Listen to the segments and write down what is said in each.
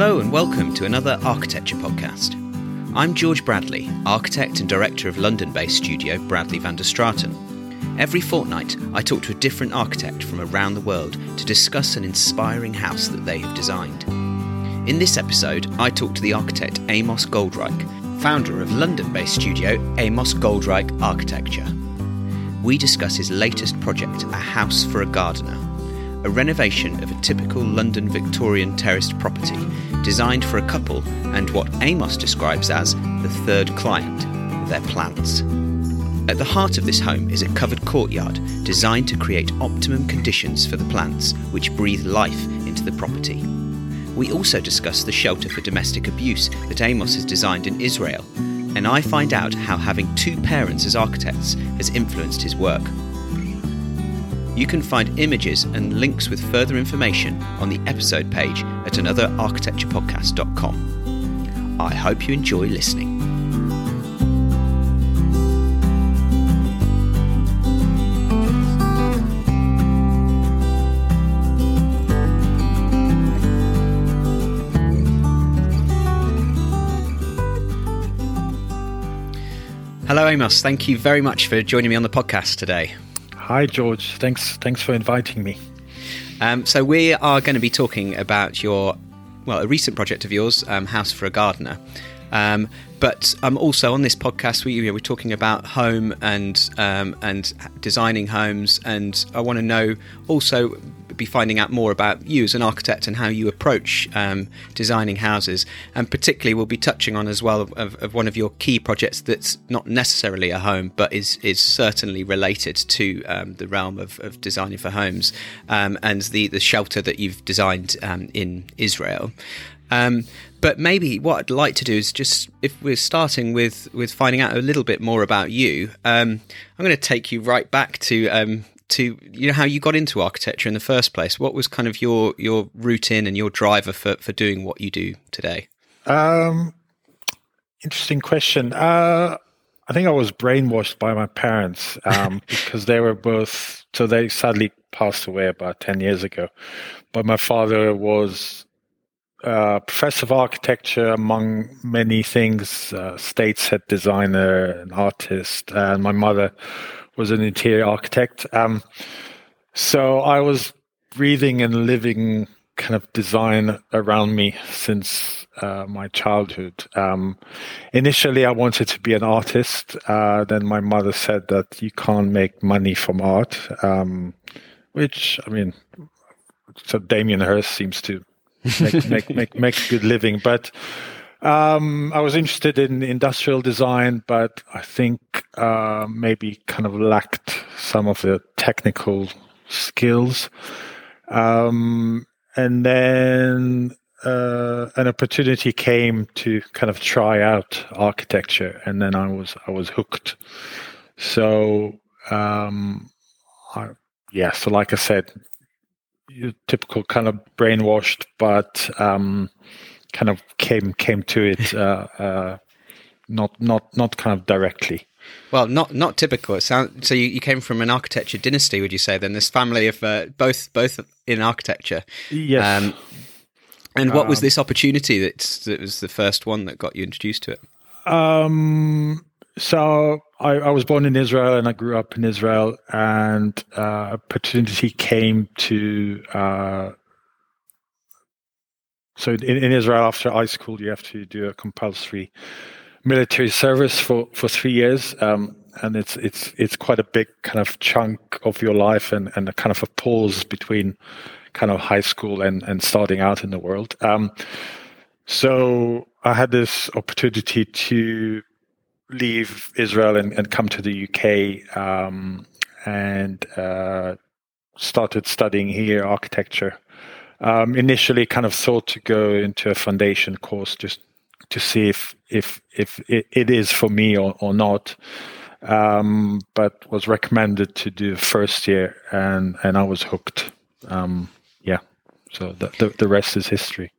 Hello and welcome to another architecture podcast. I'm George Bradley, architect and director of London based studio Bradley van der Straeten. Every fortnight, I talk to a different architect from around the world to discuss an inspiring house that they have designed. In this episode, I talk to the architect Amos Goldreich, founder of London based studio Amos Goldreich Architecture. We discuss his latest project, A House for a Gardener, a renovation of a typical London Victorian terraced property designed for a couple and what Amos describes as the third client, their plants. At the heart of this home is a covered courtyard designed to create optimum conditions for the plants which breathe life into the property. We also discuss the shelter for domestic abuse that Amos has designed in Israel, and I find out how having two parents as architects has influenced his work. You can find images and links with further information on the episode page at anotherarchitecturepodcast.com. I hope you enjoy listening. Hello, Amos. Thank you very much for joining me on the podcast today. Hi, George. Thanks. Thanks for inviting me. Um, so we are going to be talking about your, well, a recent project of yours, um, House for a Gardener. Um, but um, also on this podcast, we, we're talking about home and um, and designing homes, and I want to know also be finding out more about you as an architect and how you approach um, designing houses, and particularly we'll be touching on as well of, of, one of your key projects that's not necessarily a home, but is is certainly related to um, the realm of, of, designing for homes, um, and the the shelter that you've designed um, in Israel. Um, but maybe what I'd like to do is just, if we're starting with with finding out a little bit more about you, um, I'm going to take you right back to um, to you know how you got into architecture in the first place. What was kind of your your routine and your driver for for doing what you do today? Um, interesting question. Uh, I think I was brainwashed by my parents um, because they were both. So they sadly passed away about ten years ago, but my father was uh, professor of architecture, among many things, uh, stage set designer, and artist, and my mother was an interior architect. Um, so I was breathing and living kind of design around me since uh, my childhood. Um, initially, I wanted to be an artist. Uh, then my mother said that you can't make money from art, um, which I mean, so Damien Hirst seems to make make make make a good living. But um, I was interested in industrial design, but I think uh, maybe kind of lacked some of the technical skills. Um, and then uh, an opportunity came to kind of try out architecture, and then I was I was hooked. So um, I, yeah, so like I said, typical kind of brainwashed, but um, kind of came came to it uh, uh, not not not kind of directly. Well, not not typical. Sound, so you, you came from an architecture dynasty, would you say? Then this family of uh, both both in architecture. Yes. Um, and what was um, this opportunity that that was the first one that got you introduced to it? Um, so I, I, was born in Israel and I grew up in Israel, and uh, opportunity came to. Uh, so in, in, Israel, after high school, you have to do a compulsory military service for, for three years, um, and it's it's it's quite a big kind of chunk of your life, and, and a kind of a pause between kind of high school and, and starting out in the world. Um, so I had this opportunity to leave Israel and, and come to the UK um, and uh, started studying here architecture. Um, initially, kind of thought to go into a foundation course just to see if if if it, it is for me or, or not. Um, but was recommended to do first year, and and I was hooked. Um, yeah, so the, the, the rest is history.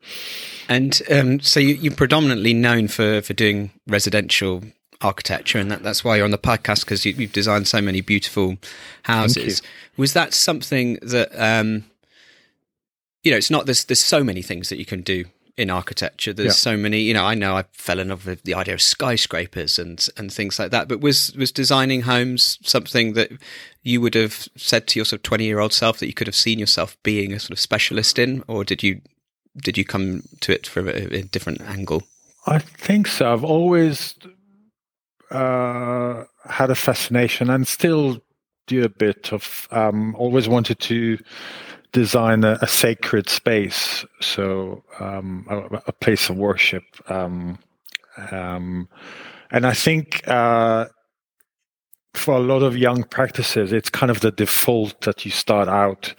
And um, so you, are predominantly known for for doing residential architecture, and that, that's why you're on the podcast because you, have designed so many beautiful houses. Was that something that um, you know? It's not there's there's so many things that you can do in architecture. There's yeah. so many, you know, I know I fell in love with the idea of skyscrapers and and things like that. But was was designing homes something that you would have said to your sort of 20 year old self that you could have seen yourself being a sort of specialist in, or did you did you come to it from a, a different angle? I think so. I've always uh, had a fascination and still do a bit of. Um, always wanted to design a, a sacred space, so um, a, a, place of worship. Um, um, and I think uh, for a lot of young practices, it's kind of the default that you start out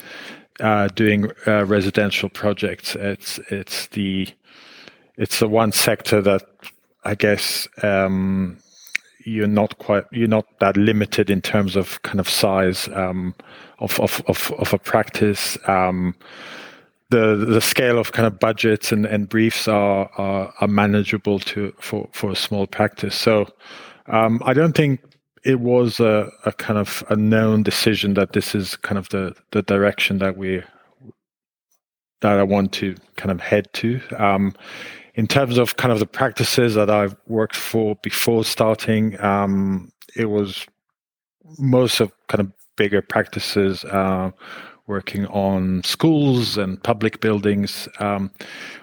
uh, doing uh, residential projects. It's it's the it's the one sector that I guess um, you're not quite you're not that limited in terms of kind of size um, of, of, of of a practice. Um, the the scale of kind of budgets and, and briefs are, are, are manageable to for for a small practice. So um, I don't think it was a, a kind of a known decision that this is kind of the the direction that we that I want to kind of head to. Um, in terms of kind of the practices that I've worked for before starting, um, it was most of kind of bigger practices, uh, working on schools and public buildings, um,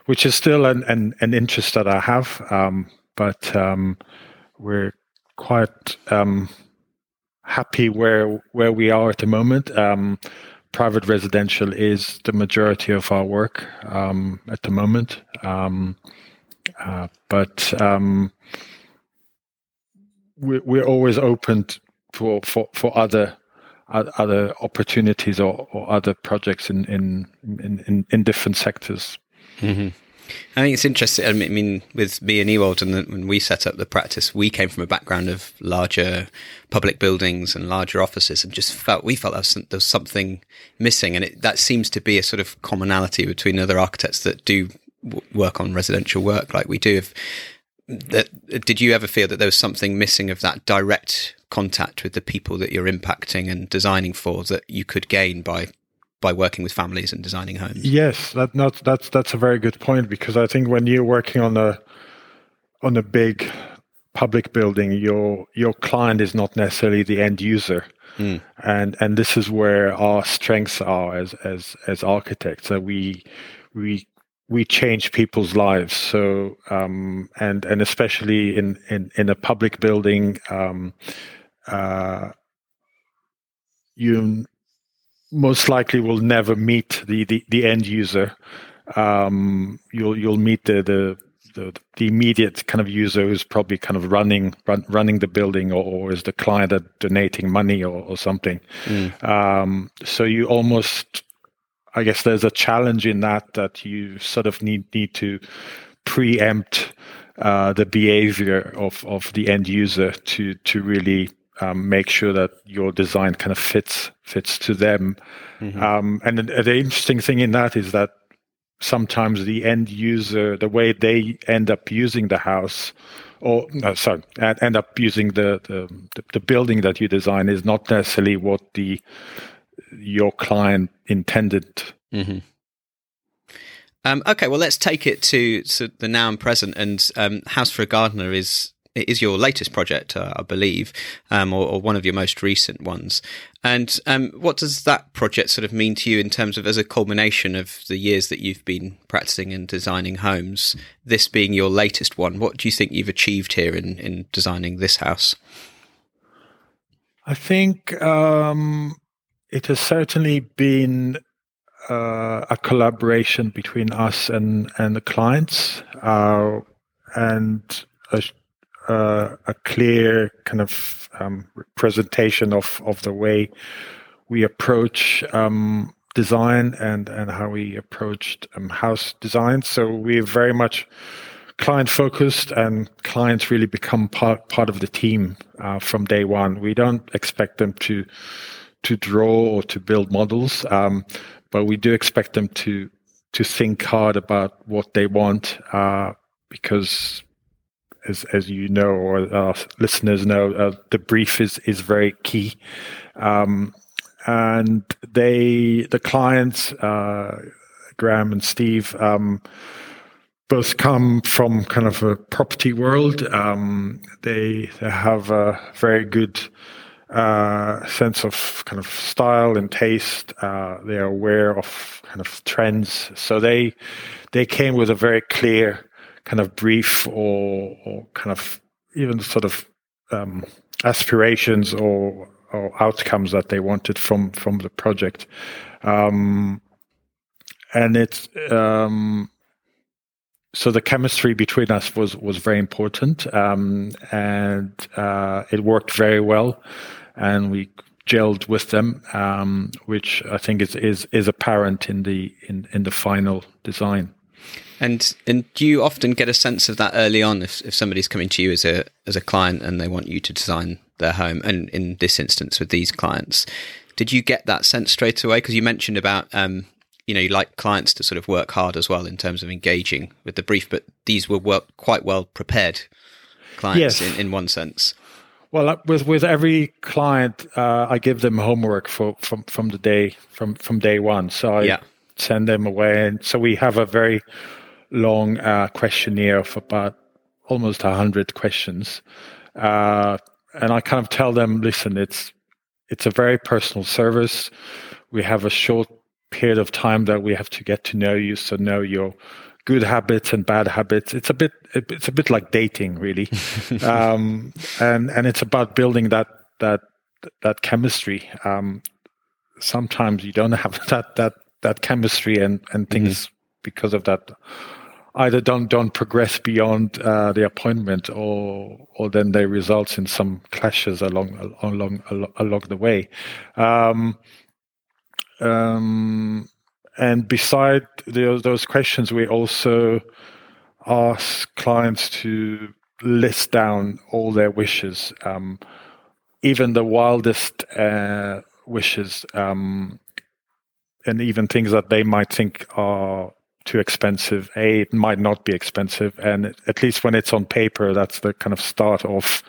which is still an, an, an, interest that I have. Um, but um, we're quite um, happy where where we are at the moment. Private residential is the majority of our work um, at the moment. Um, uh, but um, we, we're always open for, for, for other other opportunities or, or other projects in in, in, in different sectors. Mm-hmm. I think it's interesting. I mean, with me and Ewald, and when we set up the practice, we came from a background of larger public buildings and larger offices, and just felt we felt there was, there was something missing, and it, that seems to be a sort of commonality between other architects that do w- work on residential work like we do. If, that, did you ever feel that there was something missing of that direct contact with the people that you're impacting and designing for that you could gain by by working with families and designing homes. Yes, that not, that's that's a very good point because I think when you're working on a on a big public building, your your client is not necessarily the end user. Mm. And and this is where our strengths are as as as architects. That we we we change people's lives. So um, and and especially in in in a public building, um, uh, you most likely will never meet the, the, the end user. Um, you'll you'll meet the, the the, the immediate kind of user who's probably kind of running run, running the building or, or, is the client that donating money or, or something. Mm. Um, so you almost, I guess, there's a challenge in that that you sort of need need to preempt uh, the behavior of, of the end user to to really um, make sure that your design kind of fits fits to them. Mm-hmm. Um, and the, the, interesting thing in that is that sometimes the end user, the way they end up using the house, or uh, sorry, end up using the, the the building that you design is not necessarily what the your client intended. Mm-hmm. Um, okay, well, let's take it to, to the now and present. And um, House for a Gardener is it is your latest project, uh, I believe, um, or, or, one of your most recent ones. And um, what does that project sort of mean to you in terms of as a culmination of the years that you've been practicing and designing homes? This being your latest one, what do you think you've achieved here in, in designing this house? I think um, it has certainly been uh, a collaboration between us and and the clients, uh, and a, uh, a clear kind of um, presentation of of the way we approach um, design and and how we approached um, house design. So we're very much client focused, and clients really become part part of the team uh, from day one. We don't expect them to to draw or to build models, um, but we do expect them to to think hard about what they want uh, because as as you know or our listeners know, uh, the brief is is very key. Um, and they, the clients, uh, Graham and Steve, um, both come from kind of a property world. Um, they, they have a very good uh, sense of kind of style and taste. Uh, they are aware of kind of trends, so they they came with a very clear kind of brief or, or kind of even sort of um, aspirations or, or outcomes that they wanted from from the project. Um, and it's um, so the chemistry between us was was very important, um, and uh, it worked very well, and we gelled with them, um, which I think is, is is apparent in the in, in the final design. And and do you often get a sense of that early on if, if somebody's coming to you as a as a client and they want you to design their home and in this instance with these clients did you get that sense straight away because you mentioned about um, you know you like clients to sort of work hard as well in terms of engaging with the brief but these were work, quite well prepared clients yes. in, in one sense well, uh, with with every client, uh, I give them homework for from from the day from from day one. So I yeah. send them away, and so we have a very long uh, questionnaire of about almost hundred questions, uh, and I kind of tell them, listen, it's it's a very personal service. We have a short period of time that we have to get to know you, so know your good habits and bad habits. It's a bit it's a bit like dating, really, um, and and it's about building that that that chemistry. Um, sometimes you don't have that that that chemistry, and and things mm-hmm. because of that either don't don't progress beyond uh, the appointment, or or then they result in some clashes along along along the way. Um, um, and beside the, those questions, we also ask clients to list down all their wishes, um, even the wildest uh, wishes, um, and even things that they might think are too expensive. A, it might not be expensive, and at least when it's on paper, that's the kind of start of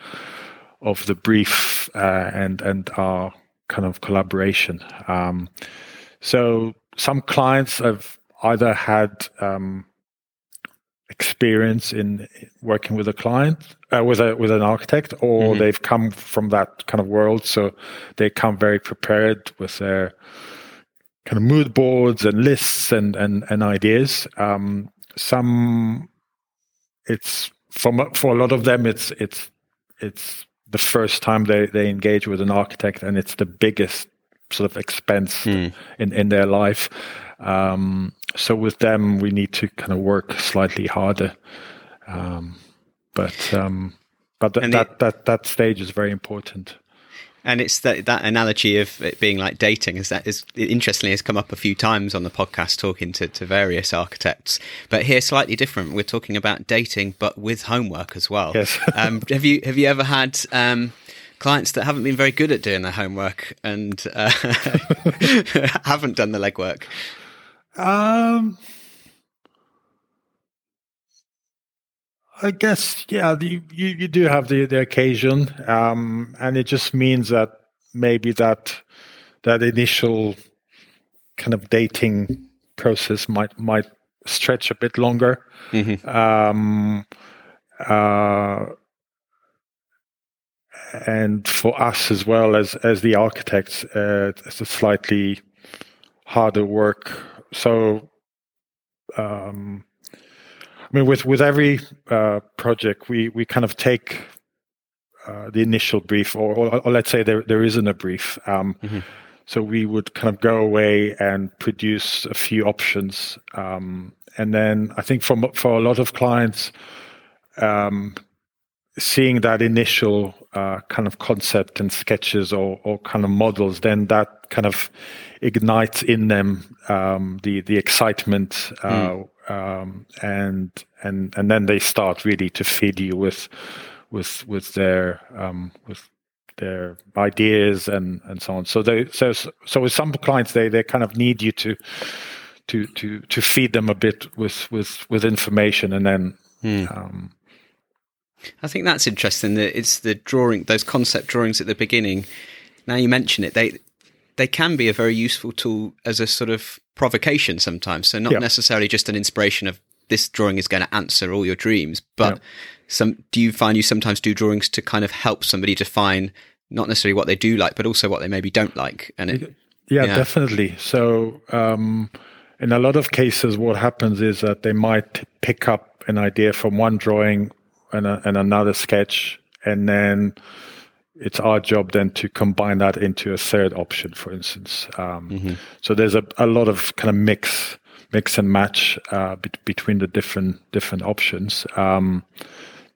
of the brief uh, and and our kind of collaboration. Um, so some clients have either had um, experience in working with a client uh, with a with an architect or mm-hmm. they've come from that kind of world so they come very prepared with their kind of mood boards and lists and and, and ideas um, some it's from for a lot of them it's it's it's the first time they they engage with an architect and it's the biggest sort of expense mm. in in their life. Um, so with them, we need to kind of work slightly harder. Um, but um, but th- that that that stage is very important. And it's that that analogy of it being like dating is that is interestingly has come up a few times on the podcast talking to, to various architects. But here slightly different. We're talking about dating, but with homework as well. Yes. um, have you have you ever had um, clients that haven't been very good at doing their homework and uh, haven't done the legwork? Um, I guess yeah, the, you you do have the the occasion, um, and it just means that maybe that that initial kind of dating process might might stretch a bit longer. Mm-hmm. Um, uh, and for us as well as as the architects, uh, it's a slightly harder work. So, um, I mean, with with every uh, project, we we kind of take uh, the initial brief, or, or, or, let's say there there isn't a brief. Um, mm-hmm. So we would kind of go away and produce a few options, um, and then I think for for a lot of clients, um, seeing that initial uh, kind of concept and sketches or, or kind of models, then that kind of ignites in them um, the the excitement, uh, mm. Um, and and and then they start really to feed you with with with their um, with their ideas and and so on. So they so so with some clients they they kind of need you to to to to feed them a bit with with with information and then. Mm I think that's interesting. That it's the drawing, those concept drawings at the beginning. Now you mention it, they they can be a very useful tool as a sort of provocation sometimes. So not necessarily just an inspiration of this drawing is going to answer all your dreams. But yeah. some do you find you sometimes do drawings to kind of help somebody define not necessarily what they do like, but also what they maybe don't like? And it, yeah, yeah. definitely. So um, in a lot of cases, what happens is that they might pick up an idea from one drawing and, a, and another sketch, and then it's our job then to combine that into a third option, for instance. Um, mm-hmm. So there's a, a lot of kind of mix, mix and match uh, be- between the different different options. Um,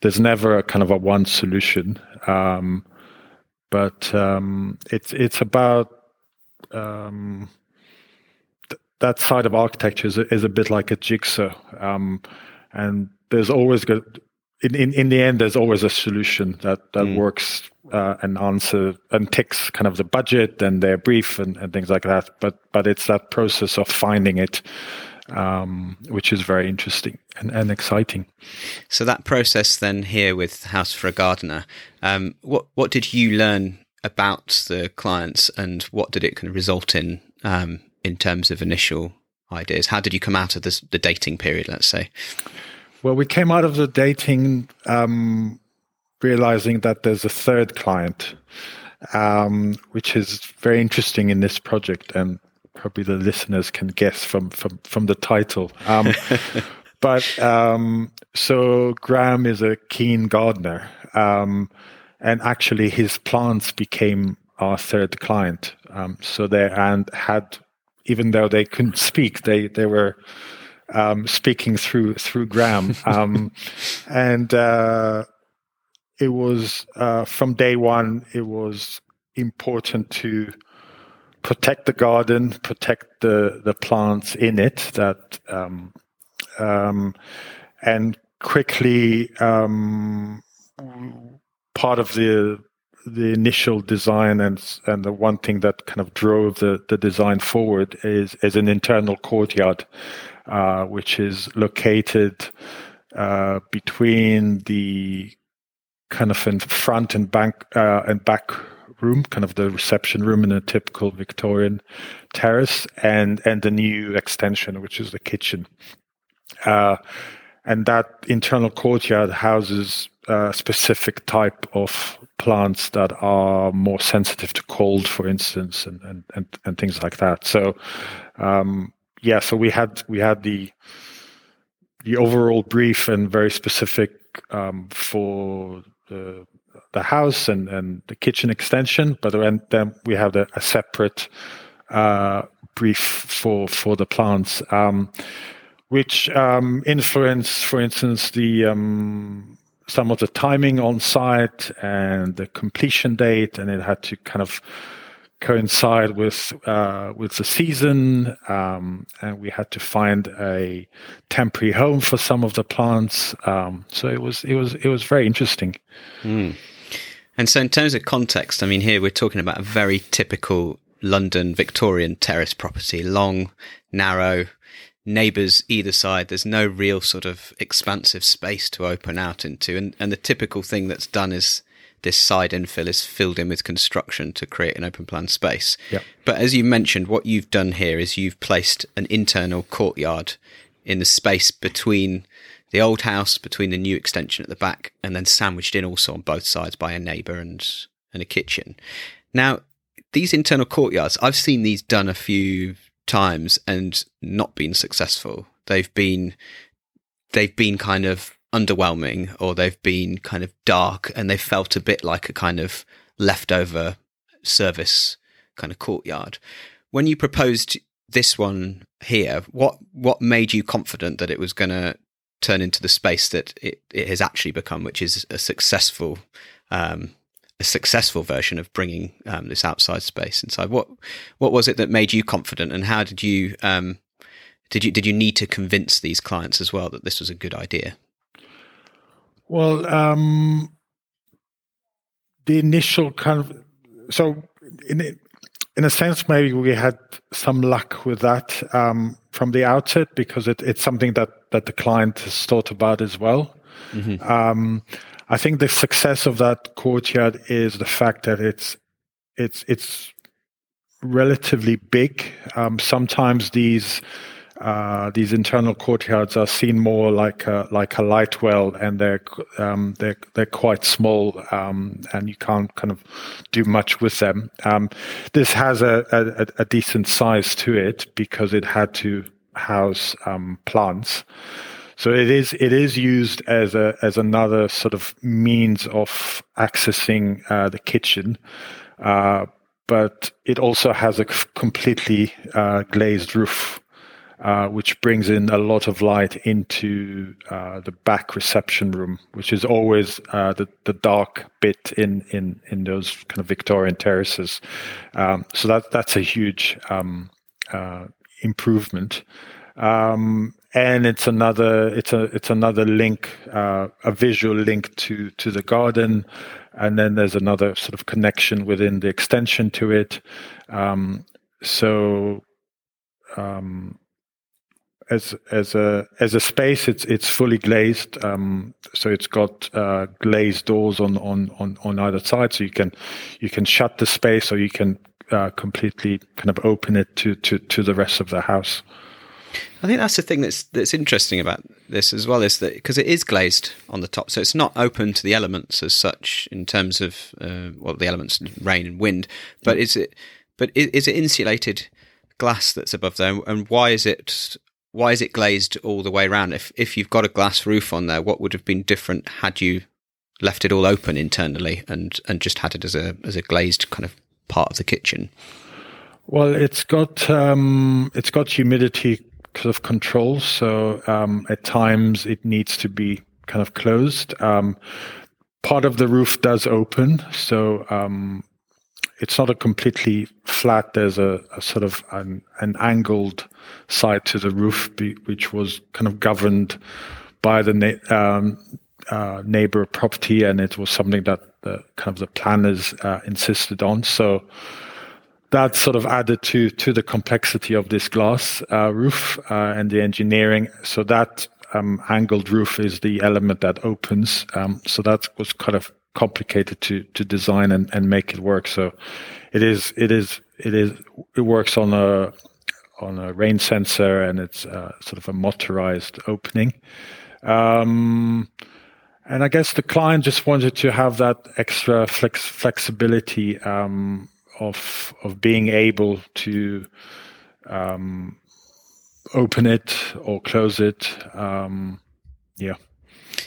there's never a kind of a one solution, um, but um, it's it's about um, th- that side of architecture is a, is a bit like a jigsaw, um, and there's always good. In, in, in the end, there's always a solution that, that mm. works uh, and answer and ticks kind of the budget and their brief and, and things like that. But but it's that process of finding it, um, which is very interesting and, and exciting. So that process then here with House for a Gardener, um, what what did you learn about the clients and what did it kind of result in um, in terms of initial ideas? How did you come out of this, the dating period? Let's say. Well, we came out of the dating um, realizing that there's a third client, um, which is very interesting in this project, and probably the listeners can guess from from from the title. Um, but um, so Graham is a keen gardener, um, and actually his plants became our third client. Um, so they and had, even though they couldn't speak, they they were. Um, speaking through through Graham, and uh, it was uh, from day one. It was important to protect the garden, protect the the plants in it. That um, um, and quickly um, part of the the initial design and and the one thing that kind of drove the the design forward is is an internal courtyard, uh, which is located uh, between the kind of front and back uh, and back room, kind of the reception room in a typical Victorian terrace, and and the new extension, which is the kitchen. Uh, and that internal courtyard houses a specific type of plants that are more sensitive to cold, for instance, and and and, and things like that. So, um, yeah, so we had we had the the overall brief and very specific um, for the the house and, and the kitchen extension, but then, we have the, a separate uh, brief for for the plants, um, which um, influence, for instance, the um, some of the timing on site and the completion date, and it had to kind of coincide with uh, with the season, um, and we had to find a temporary home for some of the plants. Um, so it was it was it was very interesting. Mm. And so, in terms of context, I mean, here we're talking about a very typical London Victorian terrace property, long, narrow, neighbours either side. There's no real sort of expansive space to open out into, and and the typical thing that's done is this side infill is filled in with construction to create an open plan space. Yep. But as you mentioned, what you've done here is you've placed an internal courtyard in the space between the old house, between the new extension at the back, and then sandwiched in also on both sides by a neighbour and and a kitchen. Now, these internal courtyards, I've seen these done a few times and not been successful. They've been they've been kind of underwhelming or they've been kind of dark and they felt a bit like a kind of leftover service kind of courtyard. When you proposed this one here, what what made you confident that it was going to turn into the space that it, it has actually become, which is a successful um, a successful version of bringing um, this outside space inside? What what was it that made you confident, and how did you um, did you did you need to convince these clients as well that this was a good idea? Well, um, the initial kind of so in in a sense, maybe we had some luck with that um, from the outset because it, it's something that that the client has thought about as well. Mm-hmm. Um, I think the success of that courtyard is the fact that it's it's it's relatively big. Um, sometimes these uh, these internal courtyards are seen more like a, like a light well, and they're um, they're they're quite small, um, and you can't kind of do much with them. Um, this has a, a, a, decent size to it because it had to house um, plants. So it is it is used as a as another sort of means of accessing uh, the kitchen. Uh, but it also has a completely uh, glazed roof, uh, which brings in a lot of light into uh, the back reception room, which is always uh, the, the dark bit in, in, in those kind of Victorian terraces. Um, so that that's a huge um, uh, improvement. Um, and it's another it's a it's another link, uh, a visual link to to the garden and then there's another sort of connection within the extension to it. Um, so um, as as a as a space, it's it's fully glazed. Um, so it's got uh, glazed doors on, on on on either side, so you can you can shut the space or you can uh, completely kind of open it to to to the rest of the house. I think that's the thing that's that's interesting about this as well is that because it is glazed on the top, so it's not open to the elements as such in terms of uh, well the elements rain and wind, but is it but is it insulated glass that's above there, and why is it why is it glazed all the way around? If if you've got a glass roof on there, what would have been different had you left it all open internally and and just had it as a as a glazed kind of part of the kitchen? Well, it's got um, it's got humidity sort of control. So um, at times it needs to be kind of closed. Um, part of the roof does open, so um, it's not a completely flat. There's a, a sort of an, an, angled side to the roof, which was kind of governed by the na- um, uh, neighbor property, and it was something that the kind of the planners uh, insisted on. So that sort of added to to the complexity of this glass uh, roof uh, and the engineering. So that um, angled roof is the element that opens. Um, so that was kind of complicated to to design and, and make it work. So it is it is it is it works on a on a rain sensor and it's uh, sort of a motorized opening. Um, and I guess the client just wanted to have that extra flex flexibility um, of of being able to um, open it or close it. Um, yeah.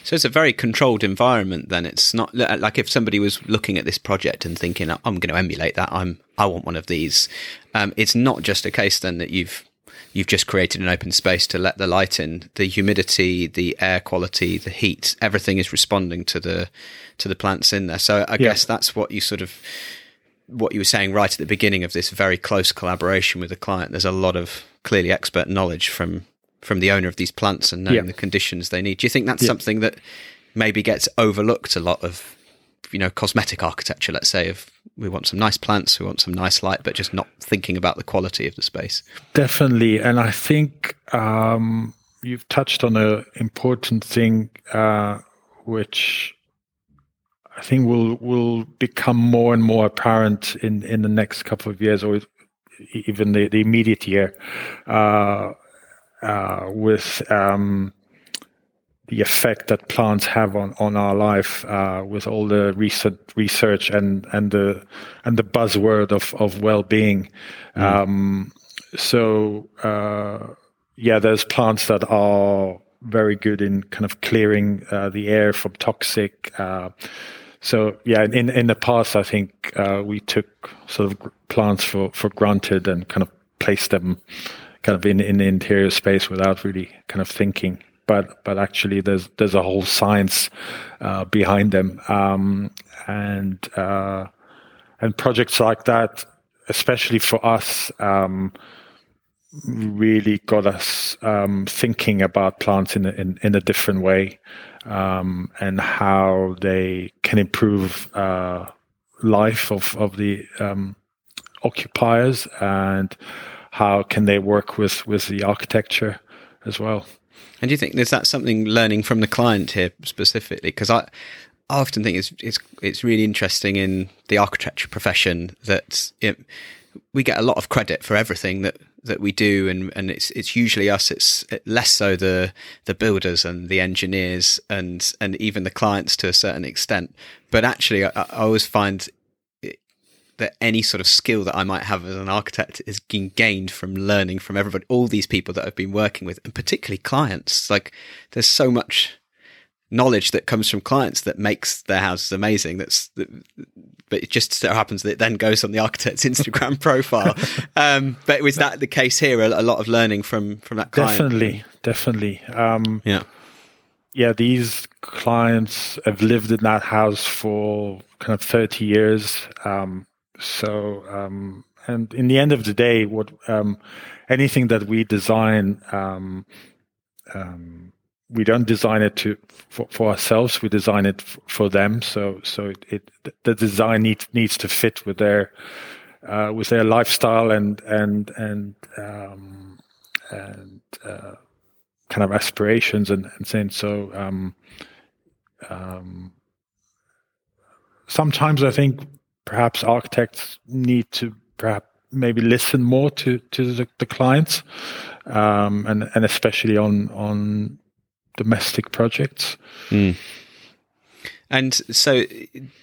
So it's a very controlled environment. Then it's not like if somebody was looking at this project and thinking, "I'm going to emulate that. I'm I want one of these." Um, it's not just a case then that you've you've just created an open space to let the light in. The humidity, the air quality, the heat, everything is responding to the to the plants in there. So I yeah. guess that's what you sort of what you were saying right at the beginning of this very close collaboration with the client. There's a lot of clearly expert knowledge from from the owner of these plants and knowing yeah. the conditions they need. Do you think that's yeah. something that maybe gets overlooked a lot of you know cosmetic architecture let's say if we want some nice plants we want some nice light but just not thinking about the quality of the space definitely and i think um, you've touched on an important thing uh, which I think will will become more and more apparent in in the next couple of years, or even the, the immediate year, uh, uh, with um, the effect that plants have on, on our life, uh, with all the recent research and and the and the buzzword of of well being. Mm. Um, so uh, yeah, there's plants that are very good in kind of clearing uh, the air from toxic. Uh, so yeah, in in the past, I think uh, we took sort of plants for for granted and kind of placed them kind of in in the interior space without really kind of thinking. But but actually, there's there's a whole science uh, behind them, um, and uh, and projects like that, especially for us. Um, really got us um, thinking about plants in in, in a different way um, and how they can improve uh, life of of the um, occupiers and how can they work with with the architecture as well. And do you think is that something learning from the client here specifically? Because I, I often think it's it's it's really interesting in the architecture profession that it, we get a lot of credit for everything that that we do, and and it's it's usually us. It's less so the the builders and the engineers and and even the clients to a certain extent. But actually, I, I always find that any sort of skill that I might have as an architect is being gained from learning from everybody, all these people that I've been working with, and particularly clients. Like, there's so much knowledge that comes from clients that makes their houses amazing. That's, that, but it just so happens that it then goes on the architect's Instagram profile. Um, but was that the case here? A, lot of learning from from that client. Definitely, definitely. Um, yeah, yeah. These clients have lived in that house for kind of thirty years. Um, so, um, and in the end of the day, what um, anything that we design, um, um, we don't design it to for, for ourselves. We design it f- for them. So, so it, it the design needs needs to fit with their uh, with their lifestyle and and and um, and uh, kind of aspirations and and saying so. Um, um, sometimes I think perhaps architects need to perhaps maybe listen more to to the, the clients, um, and and especially on on domestic projects. Mm. And so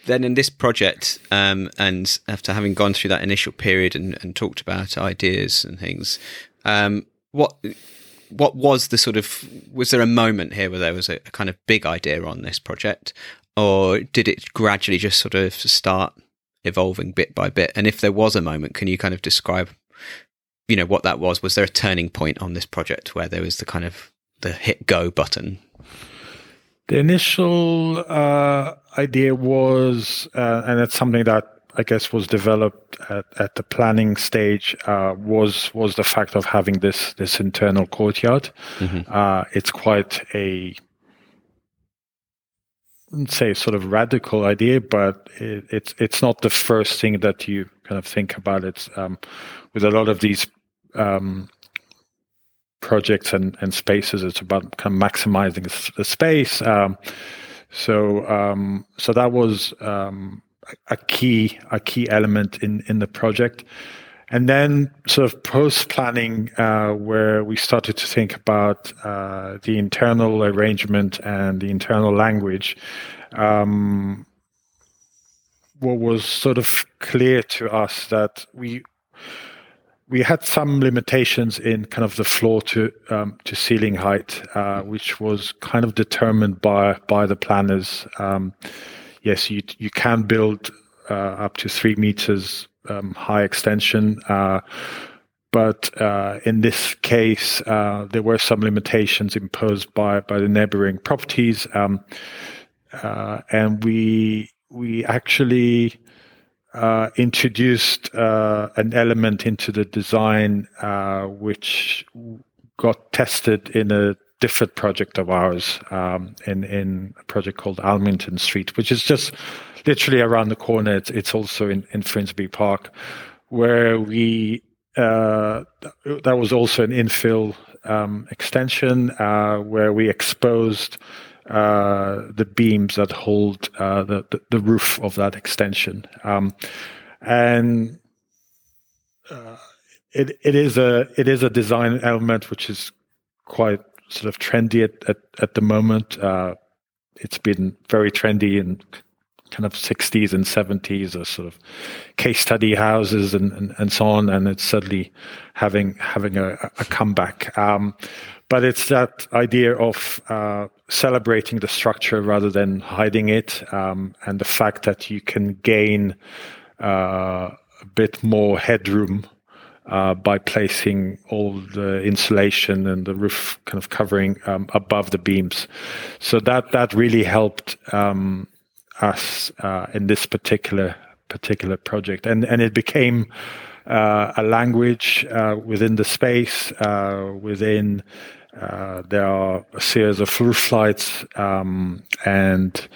then in this project, um, and after having gone through that initial period and, and talked about ideas and things, um, what what was the sort of was there a moment here where there was a, a kind of big idea on this project, or did it gradually just sort of start evolving bit by bit? And if there was a moment, can you kind of describe, you know, what that was? Was there a turning point on this project where there was the kind of the hit go button? The initial uh, idea was, uh, and it's something that I guess was developed at, at the planning stage, uh, was was the fact of having this this internal courtyard. Mm-hmm. Uh, it's quite a say sort of radical idea, but it, it's it's not the first thing that you kind of think about. It's um, with a lot of these um, projects and, and spaces. It's about kind of maximizing the space. Um, so um, so that was um, a key a key element in in the project. And then, sort of post planning, uh, where we started to think about uh, the internal arrangement and the internal language, um, what was sort of clear to us that we we had some limitations in kind of the floor to um, to ceiling height, uh, which was kind of determined by by the planners. Um, yes, you you can build uh, up to three meters um, high extension. Uh, but uh, in this case, uh, there were some limitations imposed by, by the neighboring properties, um, uh, and we we actually uh, introduced uh, an element into the design which got tested in a different project of ours um, in in a project called Almington Street, which is just literally around the corner. It's, it's also in, in Finsbury Park, where we uh, that was also an infill um, extension uh, where we exposed uh, the beams that hold uh, the, the, the roof of that extension, um, and uh, it it is a it is a design element which is quite sort of trendy at at, at the moment. Uh, it's been very trendy and kind of 60s and 70s or sort of case study houses and, and, and so on. And it's suddenly having having a, a comeback. Um, but it's that idea of uh, celebrating the structure rather than hiding it, um, and the fact that you can gain uh, a bit more headroom uh, by placing all the insulation and the roof kind of covering um, above the beams. So that that really helped um, us uh, in this particular particular project, and and it became uh, a language uh, within the space. Uh, within uh, there are a series of roof lights, um, and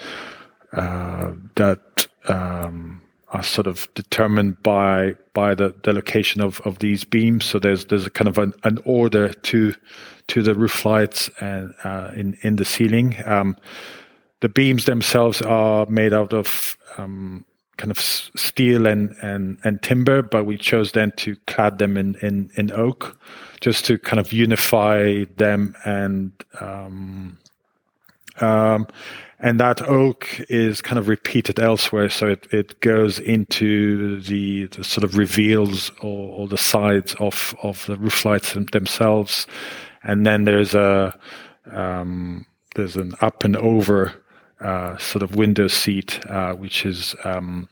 uh, that um, are sort of determined by by the, the location of, of these beams. So there's there's a kind of an, an order to to the roof lights and in in the ceiling. Um, the beams themselves are made out of um, kind of steel and, and, and timber, but we chose then to clad them in, in, in oak just to kind of unify them and um, um, and that oak is kind of repeated elsewhere. So it, it goes into the, the sort of reveals or, or, the sides of, of the roof lights themselves. And then there's a um, there's an up and over uh, sort of window seat, uh, which is um,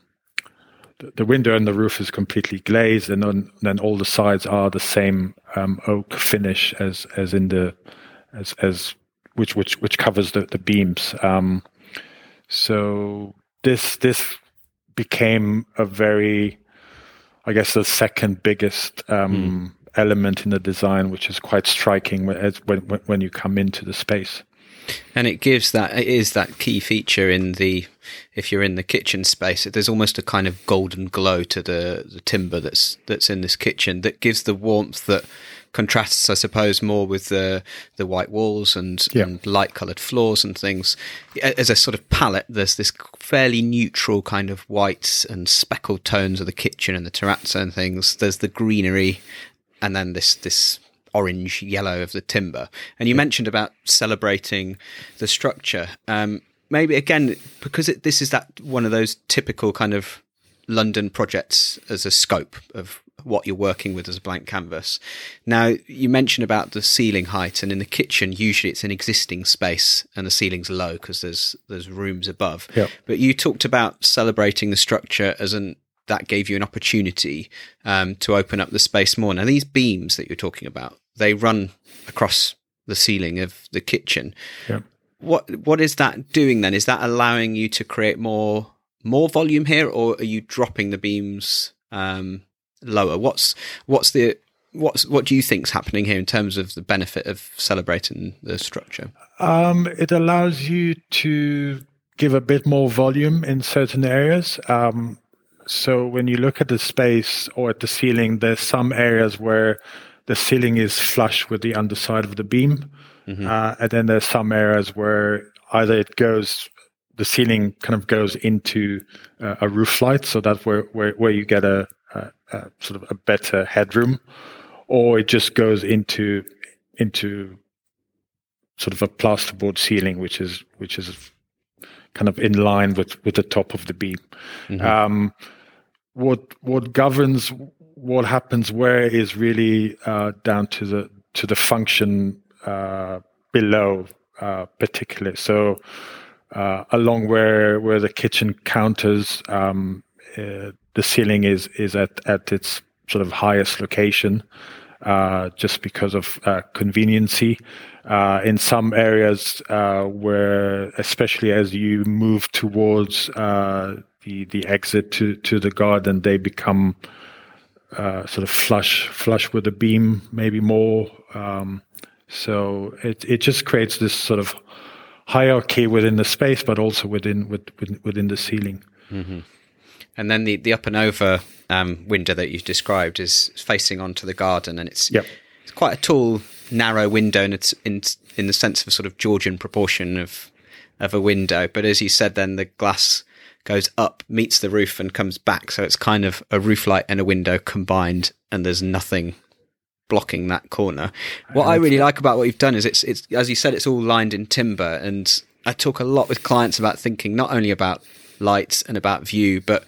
the window and the roof is completely glazed, and then, then all the sides are the same um, oak finish as as in the as as which which which covers the the beams. Um, so this this became a very, I guess, the second biggest um, mm. element in the design, which is quite striking when, when when you come into the space and it gives that it is that key feature in the if you're in the kitchen space there's almost a kind of golden glow to the, the timber that's that's in this kitchen that gives the warmth that contrasts i suppose more with the the white walls and, yeah. and light colored floors and things as a sort of palette there's this fairly neutral kind of whites and speckled tones of the kitchen and the terrazzo and things there's the greenery and then this this orange yellow of the timber. And you yeah. mentioned about celebrating the structure. Um, maybe again because it, this is that one of those typical kind of London projects as a scope of what you're working with as a blank canvas. Now, you mentioned about the ceiling height, and in the kitchen, usually it's an existing space and the ceiling's low because there's there's rooms above. Yep. But you talked about celebrating the structure as an that gave you an opportunity um, to open up the space more. Now, these beams that you're talking about, they run across the ceiling of the kitchen. Yeah. What what is that doing then? Is that allowing you to create more more volume here, or are you dropping the beams um, lower? What's what's the what's what do you think's happening here in terms of the benefit of celebrating the structure? Um, it allows you to give a bit more volume in certain areas. Um, so when you look at the space or at the ceiling, there's some areas where the ceiling is flush with the underside of the beam. Mm-hmm. Uh, and then there's some areas where either it goes, the ceiling kind of goes into uh, a roof light, so that's where, where, where you get a, a, a, sort of a better headroom, or it just goes into into sort of a plasterboard ceiling, which is which is kind of in line with with the top of the beam. Mm-hmm. Um, what what governs what happens where is really uh, down to the to the function uh, below, uh, particularly. So uh, along where where the kitchen counters, um, uh, the ceiling is is at at its sort of highest location, uh, just because of conveniency. in some areas where, especially as you move towards the the exit to to the garden, they become uh, sort of flush flush with the beam, maybe more. Um, so it it just creates this sort of hierarchy within the space, but also within within, within the ceiling. Mm-hmm. And then the the up and over um, window that you described is facing onto the garden, and it's yep. it's quite a tall, narrow window, and it's in in the sense of a sort of Georgian proportion of of a window. But as you said, then the glass goes up, meets the roof, and comes back. So it's kind of a roof light and a window combined, and there's nothing blocking that corner. What I really like about what you've done is it's it's as you said, it's all lined in timber, and I talk a lot with clients about thinking not only about lights and about view, but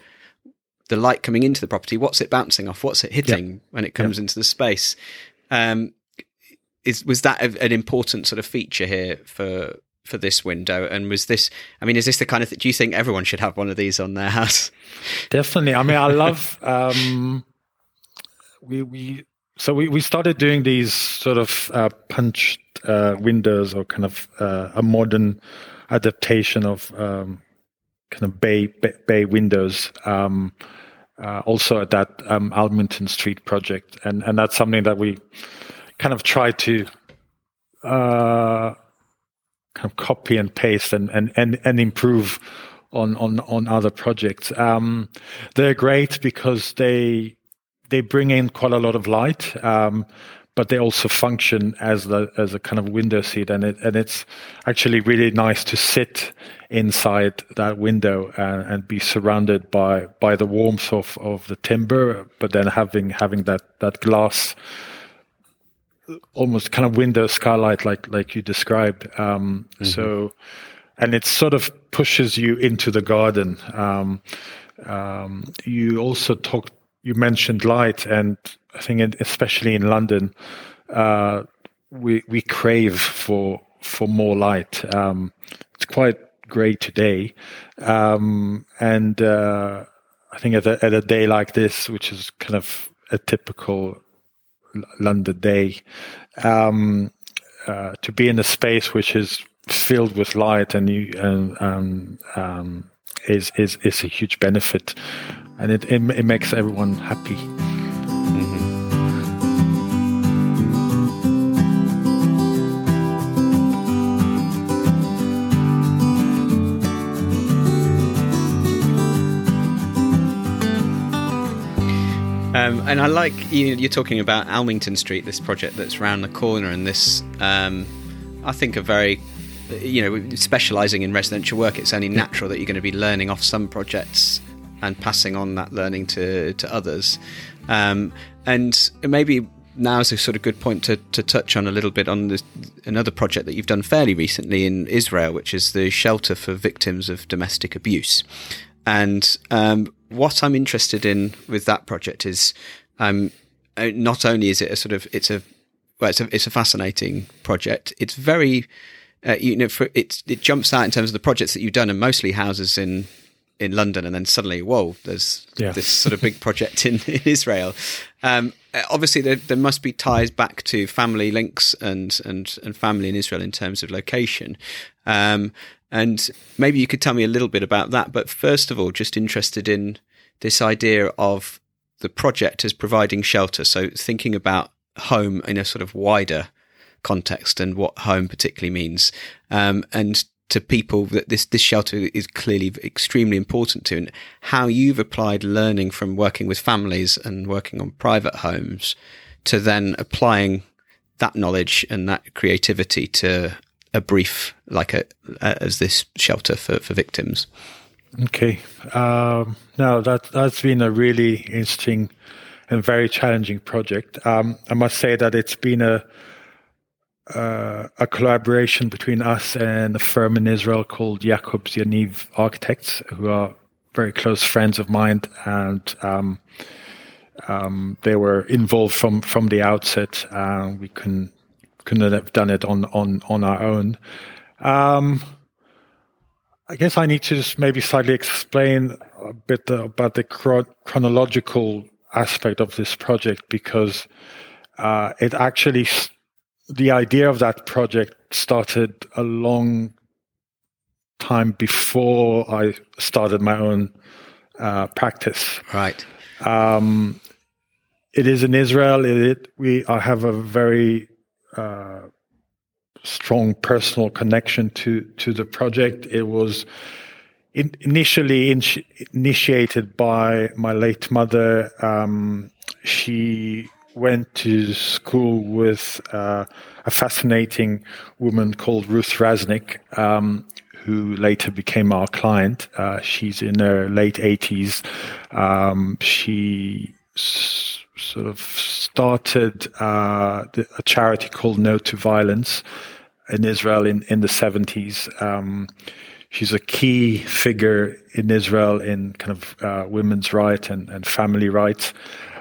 the light coming into the property. What's it bouncing off? What's it hitting yep. when it comes yep. into the space? Um, is was that a, an important sort of feature here for for this window? And was this? I mean, is this the kind of? Th- do you think everyone should have one of these on their house? Definitely. I mean, I love. Um, we we so we we started doing these sort of uh, punched uh, windows or kind of uh, a modern adaptation of um, kind of bay bay, bay windows. Um, uh, also at that um, Almington Street project, and and that's something that we kind of try to uh, kind of copy and paste and and and, and improve on on on other projects. Um, they're great because they they bring in quite a lot of light, um, but they also function as the as a kind of window seat, and it and it's actually really nice to sit inside that window and, and be surrounded by by the warmth of, of the timber, but then having having that that glass almost kind of window skylight like like you described. Um, mm-hmm. so and it sort of pushes you into the garden. Um, um, you also talked you mentioned light and i think especially in london uh, we we crave for for more light. Um, it's quite great today. Um, and uh, i think at a, at a day like this which is kind of a typical London day, um, uh, to be in a space which is filled with light and you um, um, is is is a huge benefit, and it it, it makes everyone happy. Um, and I like you, are talking about Almington Street, this project that's round the corner, and this um, I think a very you know specialising in residential work. It's only natural that you're going to be learning off some projects and passing on that learning to to others. Um, and maybe now is a sort of good point to, to touch on a little bit on this, another project that you've done fairly recently in Israel, which is the shelter for victims of domestic abuse. And um, what I'm interested in with that project is um, uh, not only is it a sort of it's a well, it's a it's a fascinating project. It's very uh, you know for, it it jumps out in terms of the projects that you've done, and mostly houses in in London, and then suddenly, whoa, there's yeah. this sort of big project in, in Israel. Um, uh, obviously, there, there must be ties back to family links and and and family in Israel in terms of location. Um, and maybe you could tell me a little bit about that. But first of all, just interested in this idea of the project as providing shelter. So thinking about home in a sort of wider context and what home particularly means. Um, and to people that this, this shelter is clearly extremely important to and how you've applied learning from working with families and working on private homes to then applying that knowledge and that creativity to a brief like a, as this shelter for, for victims. Okay. Um, now that that's been a really interesting and very challenging project. Um, I must say that it's been a uh, a collaboration between us and a firm in Israel called Jacobs Yaniv Architects, who are very close friends of mine, and um, um, they were involved from from the outset. Uh, we couldn't couldn't have done it on on on our own. Um, I guess I need to just maybe slightly explain a bit about the chronological aspect of this project because uh, it actually the idea of that project started a long time before I started my own uh, practice. Right. Um, it is in Israel. It, it, we I have a very uh, strong personal connection to to the project. It was in, initially in, initiated by my late mother. Um, she went to school with uh, a fascinating woman called Ruth Rasnic, um, who later became our client. Uh, she's in her late 80s. Um, she s- sort of started uh, a charity called No to Violence in Israel in, in the 70s. Um, she's a key figure in Israel in kind of uh, women's rights and, and family rights.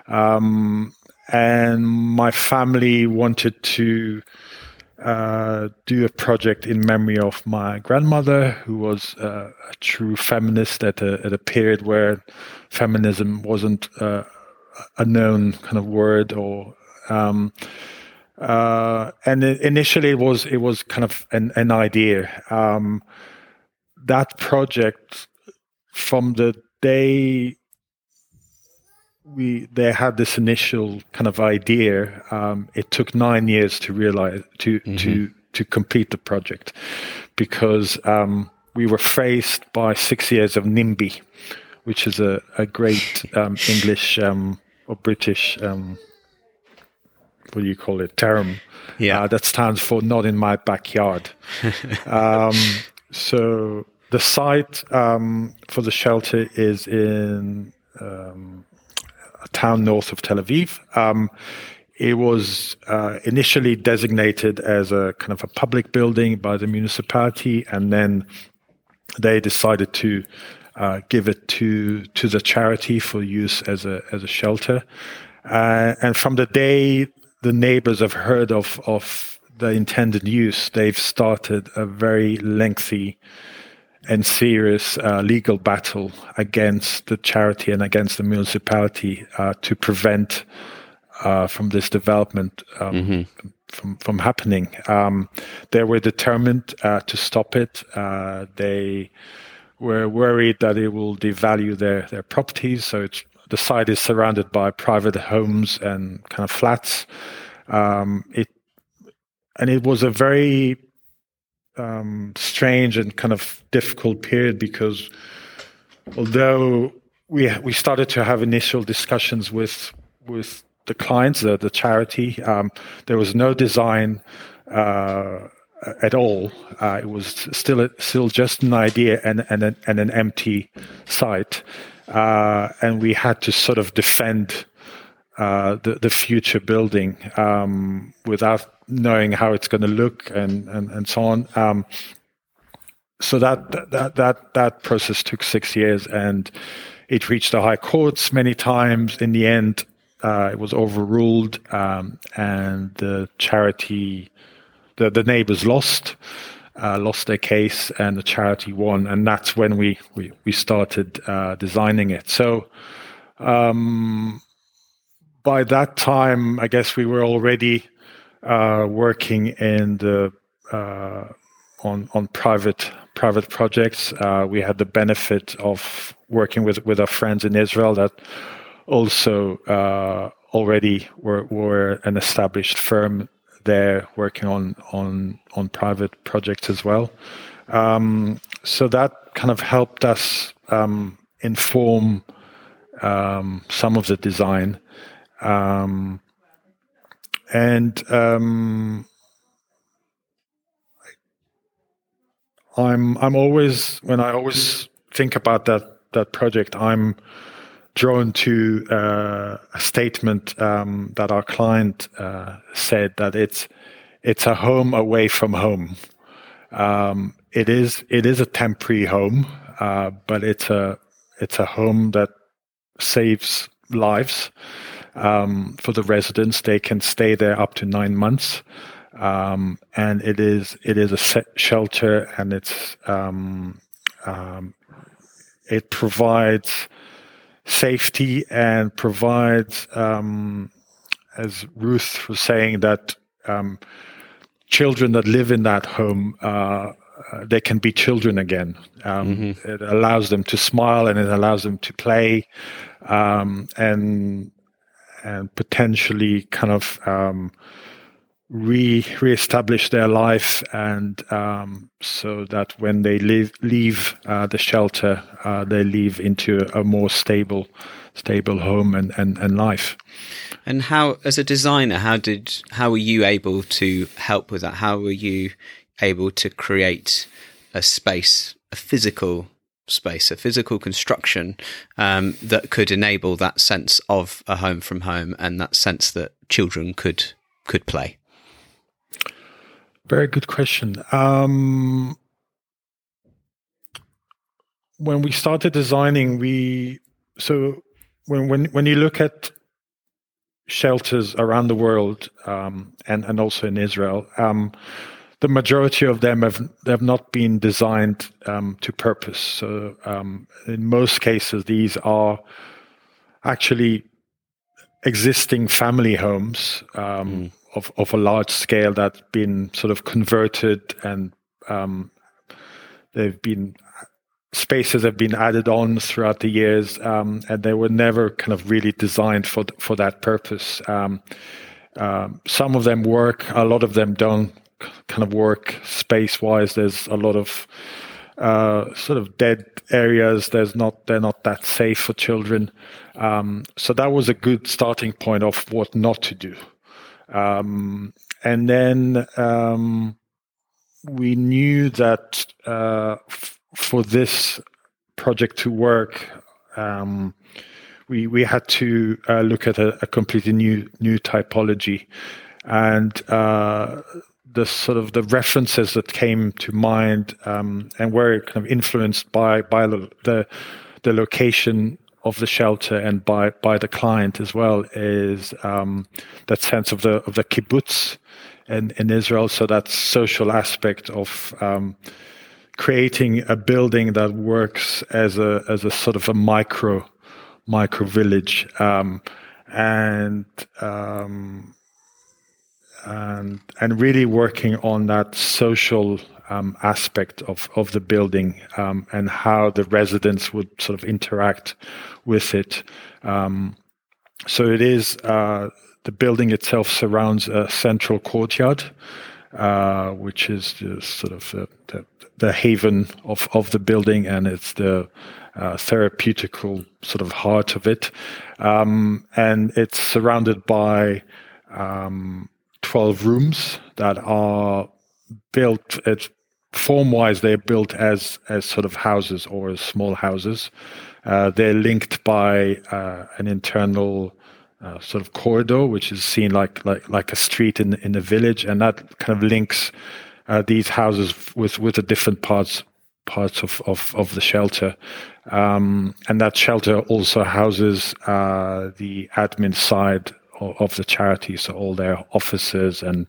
Um, and my family wanted to uh, do a project in memory of my grandmother, who was uh, a true feminist at a, at a period where feminism wasn't uh, a known kind of word or um, uh, and initially it was it was kind of an, an idea. Um, that project from the day we they had this initial kind of idea, um, it took nine years to realize to mm-hmm. to to complete the project because um, we were faced by six years of NIMBY, which is a, a great um, English um, or British um, what do you call it term Yeah. uh, that stands for not in my backyard. um, so the site um, for the shelter is in um, a town north of Tel Aviv. Um, it was uh, initially designated as a kind of a public building by the municipality, and then they decided to uh, give it to to the charity for use as a as a shelter. Uh, and from the day the neighbors have heard of of the intended use, they've started a very lengthy and serious uh, legal battle against the charity and against the municipality uh, to prevent uh, from this development um, from from happening. Um, they were determined uh, to stop it. Uh, they were worried that it will devalue their their properties. So the site is surrounded by private homes and kind of flats. Um, it and it was a very um, strange and kind of difficult period because although we we started to have initial discussions with with the clients, the, the charity, um, there was no design uh, at all. Uh, it was still still just an idea and and an, and an empty site, uh, and we had to sort of defend uh, the the future building um, without knowing how it's going to look and and and so on. Um, so that that that that process took six years, and it reached the high courts many times. In the end, uh, it was overruled, um, and the charity, the the neighbors lost. Uh, lost their case and the charity won, and that's when we we, we started uh, designing it. So um, by that time, I guess we were already uh, working in the uh, on on private private projects. Uh, we had the benefit of working with with our friends in Israel that also uh, already were were an established firm there working on on on private projects as well. Um, so that kind of helped us um, inform um, some of the design. Um, and um, I'm I'm always when I always think about that that project, I'm drawn to uh, a statement um, that our client uh, said that it's it's a home away from home. Um, it is it is a temporary home, uh, but it's a it's a home that saves lives um, for the residents. They can stay there up to nine months, um, and it is it is a shelter, and it's um, um it provides safety and provides, um, as Ruth was saying, that um, children that live in that home. Uh, uh, they can be children again. Um, mm-hmm. It allows them to smile and it allows them to play, um, and and potentially kind of um, re reestablish their life, and um, so that when they leave leave uh, the shelter, uh, they leave into a more stable stable home and, and, and life. And how, as a designer, how did how were you able to help with that? How were you able to create a space, a physical space, a physical construction um, that could enable that sense of a home from home and that sense that children could could play? Very good question. Um, when we started designing, we so when when when you look at shelters around the world um, and and also in Israel, um, the majority of them have have not been designed um, to purpose. So um, in most cases, these are actually existing family homes um, mm. Of of a large scale that's been sort of converted and um, they've been spaces have been added on throughout the years, um, and they were never kind of really designed for for that purpose. Um, um, some of them work, a lot of them don't kind of work space wise. There's a lot of uh, sort of dead areas. There's not they're not that safe for children. Um, so that was a good starting point of what not to do. Um, and then um, we knew that uh, f- for this project to work, um, we we had to uh, look at a, a, completely new new typology, and uh, the sort of the references that came to mind um, and were kind of influenced by by the, the the location of the shelter and by by the client as well is um, that sense of the of the kibbutz in, in Israel. So that social aspect of um, creating a building that works as a as a sort of a micro micro village um, and um, and and really working on that social um, aspect of, of the building um, and how the residents would sort of interact with it. Um, so it is uh, the building itself surrounds a central courtyard, uh, which is sort of the, the, the, haven of, of the building, and it's the uh, therapeutical sort of heart of it. Um, and it's surrounded by um, 12 rooms that are built at form wise they're built as as sort of houses or as small houses. Uh, they're linked by uh, an internal uh, sort of corridor which is seen like like like a street in in the village and that kind of links uh, these houses with with the different parts parts of of, of the shelter. Um, and that shelter also houses uh, the admin side of, of the charity so all their offices and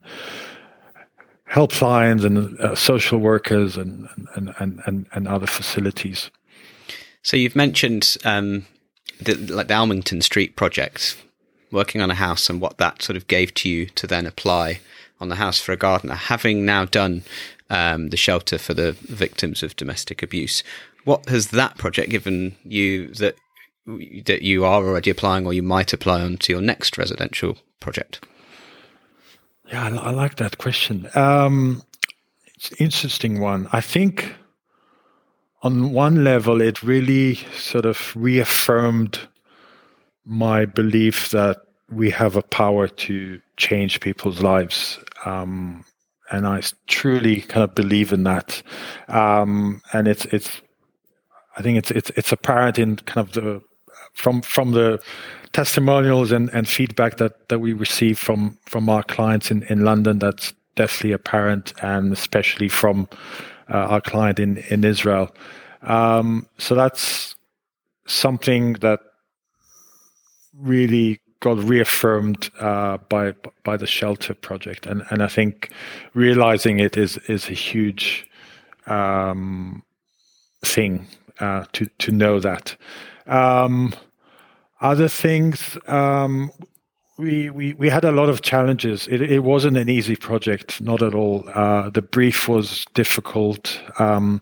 helplines and uh, social workers and, and, and, and, and other facilities. So you've mentioned um, the, like the Almington Street project, working on a house and what that sort of gave to you to then apply on the house for a gardener. Having now done um, the shelter for the victims of domestic abuse, what has that project given you that that you are already applying or you might apply on to your next residential project? Yeah, I, I like that question. Um, it's an interesting one. I think on one level, it really sort of reaffirmed my belief that we have a power to change people's lives. Um, and I truly kind of believe in that. Um, and it's it's I think it's it's it's apparent in kind of the from from the testimonials and, and feedback that, that we receive from from our clients in, in London that's definitely apparent and especially from uh, our client in, in Israel. Um, so that's something that really got reaffirmed uh, by by the shelter project, and and I think realizing it is is a huge um, thing uh, to to know that. Um, other things, um, we, we, we had a lot of challenges. It, it wasn't an easy project, not at all. Uh, the brief was difficult um,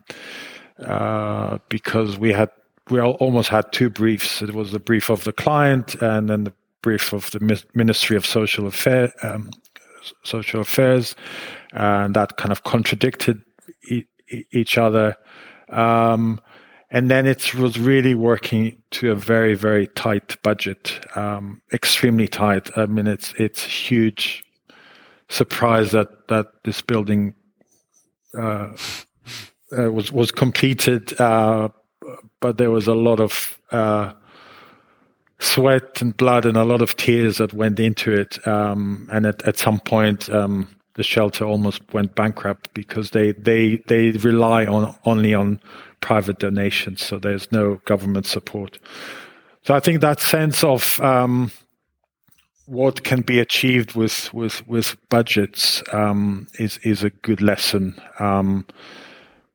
uh, because we had we almost had two briefs. It was the brief of the client and then the brief of the Ministry of Social Affairs, um, Social Affairs, and that kind of contradicted e- each other. Um, and then it was really working to a very very tight budget um, extremely tight. I mean it's it's huge surprise that that this building uh, uh, was was completed uh, but there was a lot of uh, sweat and blood and a lot of tears that went into it. Um, and at, at some point um, the shelter almost went bankrupt because they they they rely on only on private donations, so there's no government support. So I think that sense of um, what can be achieved with with with budgets um, is is a good lesson, um,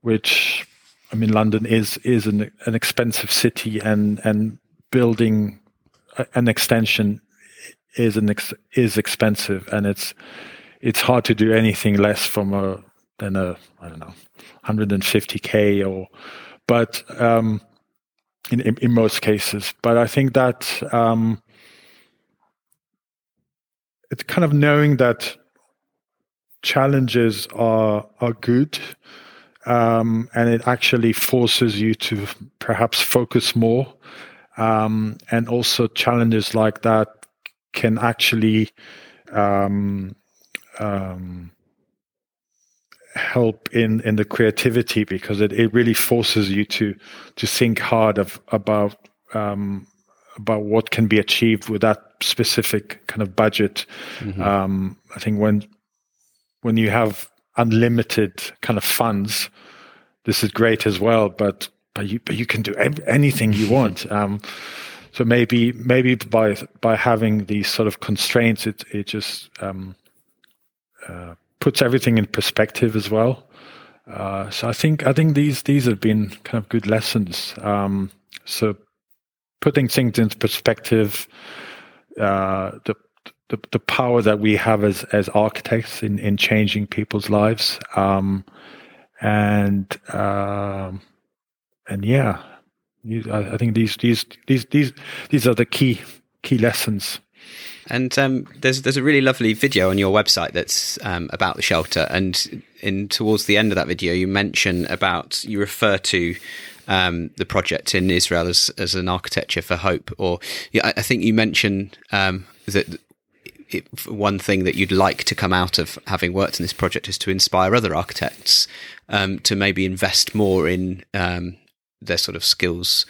which I mean London is is an, an expensive city, and and building an extension is an ex, is expensive, and it's it's hard to do anything less from a than a I don't know 150k or but um, in, in, in most cases. But I think that um, it's kind of knowing that challenges are are good. Um, and it actually forces you to perhaps focus more. Um, and also challenges like that can actually um, um, help in in the creativity because it, it really forces you to to think hard of about um, about what can be achieved with that specific kind of budget. Mm-hmm. Um, I think when when you have unlimited kind of funds, this is great as well. But but you but you can do anything you want. Um, so maybe maybe by by having these sort of constraints, it it just um, uh, puts everything in perspective as well. Uh, so I think I think these these have been kind of good lessons. Um, so putting things into perspective, uh, the, the, the power that we have as as architects in in changing people's lives, um, and uh, and yeah, I, I think these these these these these are the key key lessons. And um, there's there's a really lovely video on your website that's um, about the shelter, and in towards the end of that video, you mention about you refer to um, the project in Israel as as an architecture for hope, or yeah, I think you mentioned um, that. It, one thing that you'd like to come out of having worked in this project is to inspire other architects um, to maybe invest more in um, their sort of skills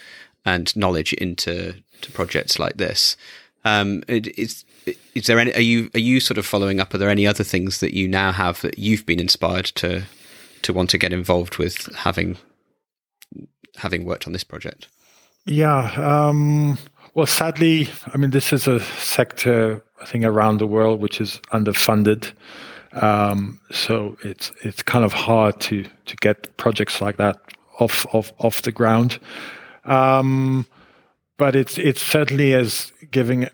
and knowledge into to projects like this. Um, is is there any? Are you are you sort of following up? Are there any other things that you now have that you've been inspired to to want to get involved with, having having worked on this project? Yeah. Um, well, sadly, I mean, this is a sector I think around the world which is underfunded. Um, so it's it's kind of hard to to get projects like that off off off the ground. Um, but it's it's certainly is giving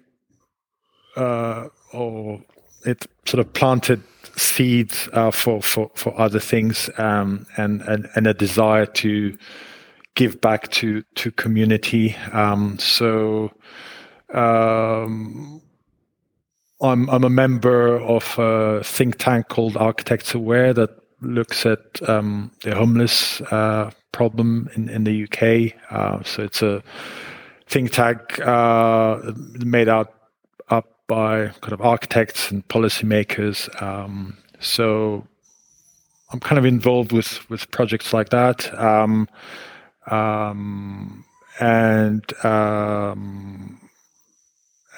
uh, or it sort of planted seeds uh, for, for for other things um, and, and and a desire to give back to to community. Um, so um, I'm I'm a member of a think tank called Architects Aware that looks at um, the homeless uh, problem in in the UK. Uh, so it's a think tank uh, made out up by kind of architects and policymakers. Um, so I'm kind of involved with with projects like that, um, um, and um,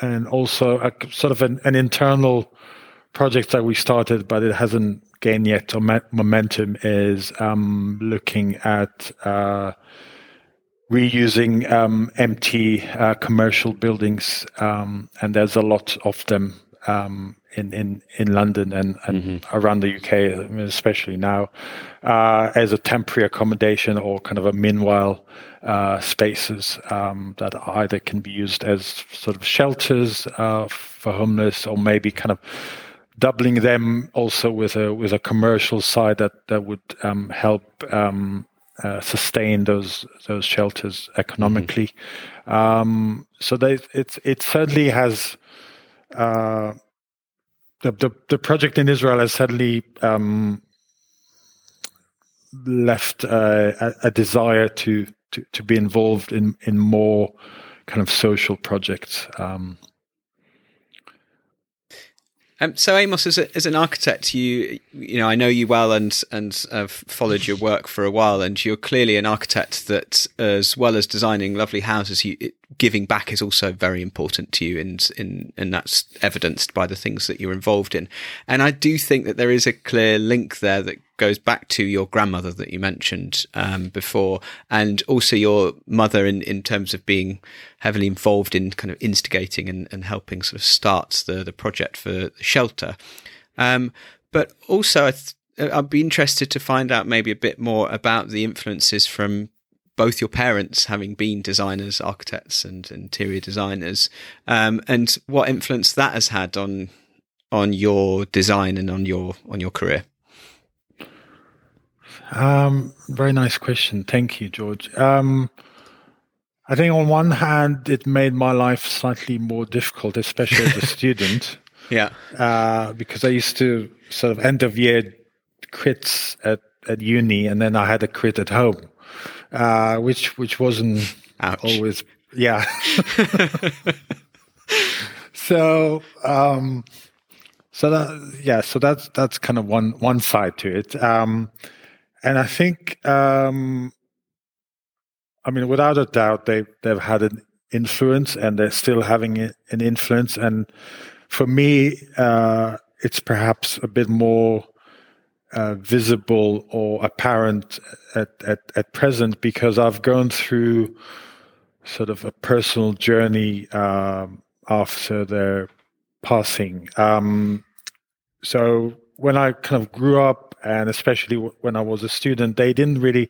and also a, sort of an, an, internal project that we started, but it hasn't gained yet momentum. Is um, looking at uh, reusing um, empty uh, commercial buildings, um, and there's a lot of them um, in, in in London and, and mm-hmm. around the UK, especially now, uh, as a temporary accommodation or kind of a meanwhile uh, spaces um, that either can be used as sort of shelters uh, for homeless, or maybe kind of doubling them also with a with a commercial side that that would um, help um, uh, sustain those those shelters economically. Mm-hmm. Um, so they, it it certainly has uh, the, the, the project in Israel has certainly um, left uh, a, a, desire to, to to be involved in in more kind of social projects. Um, um, so Amos, as, a, as an architect, you you know I know you well and and have followed your work for a while, and you're clearly an architect that, as well as designing lovely houses, you, it, giving back is also very important to you, and in and that's evidenced by the things that you're involved in. And I do think that there is a clear link there that goes back to your grandmother that you mentioned um, before, and also your mother in, in terms of being heavily involved in kind of instigating and, and helping sort of start the, the project for the shelter. Um, but also, I th- I'd be interested to find out maybe a bit more about the influences from both your parents having been designers, architects, and interior designers, um, and what influence that has had on on your design and on your on your career. Um, very nice question. Thank you, George. Um, I think on one hand, it made my life slightly more difficult, especially as a student. Yeah. Uh, because I used to sort of end of year crits at, at uni, and then I had a crit at home, uh, which which wasn't Ouch. always yeah. so um, so that yeah, so that's that's kind of one one side to it, um, and I think, um, I mean, without a doubt, they they've had an influence, and they're still having an influence. And for me, uh, it's perhaps a bit more uh, visible or apparent at, at at present because I've gone through sort of a personal journey um, after their passing. Um, so when I kind of grew up, and especially when I was a student, they didn't really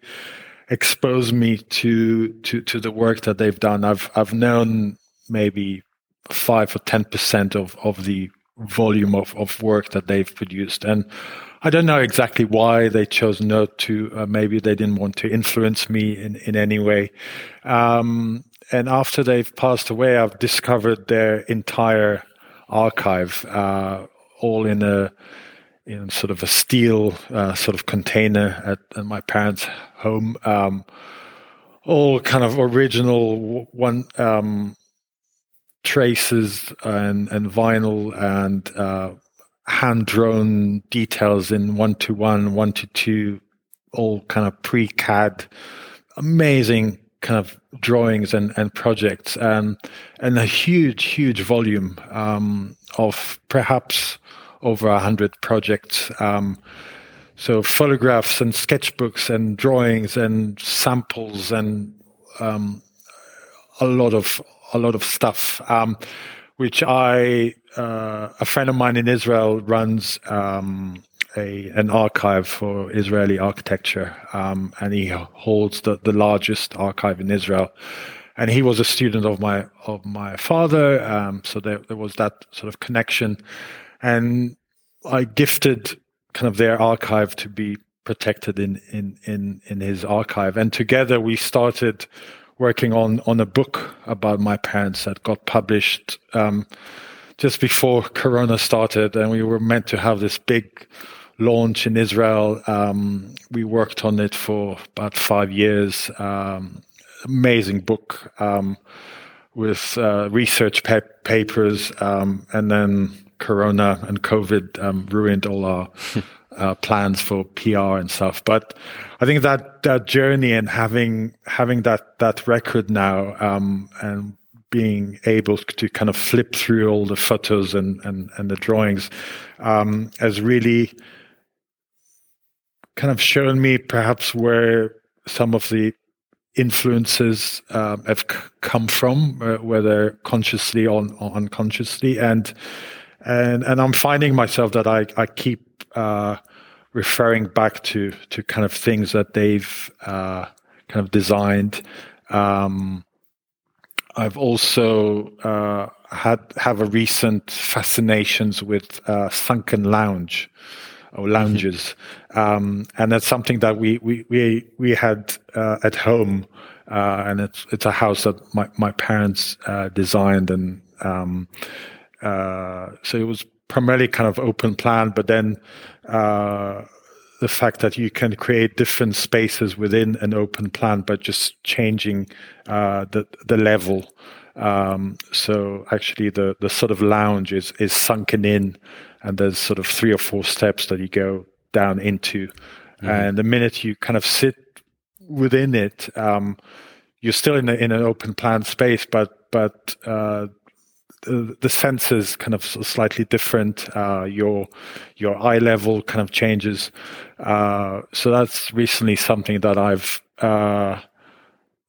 expose me to to to the work that they've done. I've I've known maybe five or ten percent of of the volume of of work that they've produced, and I don't know exactly why they chose not to. Uh, maybe they didn't want to influence me in in any way. Um, and after they've passed away, I've discovered their entire archive, uh, all in a in sort of a steel uh, sort of container at, at my parents' home. Um, all kind of original one um, traces and and vinyl and uh, hand drawn details in one to one, one to two, all kind of pre CAD, amazing kind of drawings and, and projects and and a huge huge volume um, of perhaps over a hundred projects um, so photographs and sketchbooks and drawings and samples and um, a lot of a lot of stuff um, which I uh, a friend of mine in Israel runs um, a an archive for Israeli architecture, um, and he holds the, the largest archive in Israel. And he was a student of my of my father, um, so there there was that sort of connection, and I gifted kind of their archive to be protected in in in in his archive, and together we started working on on a book about my parents that got published um, just before Corona started, and we were meant to have this big launch in Israel. Um, we worked on it for about five years. Um, amazing book um, with uh, research pa- papers, um, and then Corona and COVID um, ruined all our uh, plans for PR and stuff. But I think that that journey and having having that that record now um, and being able to kind of flip through all the photos and and, and the drawings has really kind of shown me perhaps where some of the influences um, have c- come from, uh, whether consciously or, or, unconsciously, and and and I'm finding myself that I I keep uh, referring back to to kind of things that they've uh, kind of designed. Um, I've also uh, had have a recent fascinations with uh, sunken lounge or lounges, um, and that's something that we we we we had uh, at home, uh, and it's it's a house that my my parents uh, designed, and um, uh, so it was primarily kind of open plan, but then uh, the fact that you can create different spaces within an open plan, but just changing uh, the the level. Um, so actually, the the sort of lounge is is sunken in and there's sort of three or four steps that you go down into. Mm-hmm. And the minute you kind of sit within it, um, you're still in, a, in an open plan space, but but uh, the, the sense kind of slightly different. Uh, your your eye level kind of changes. Uh, so that's recently something that I've uh,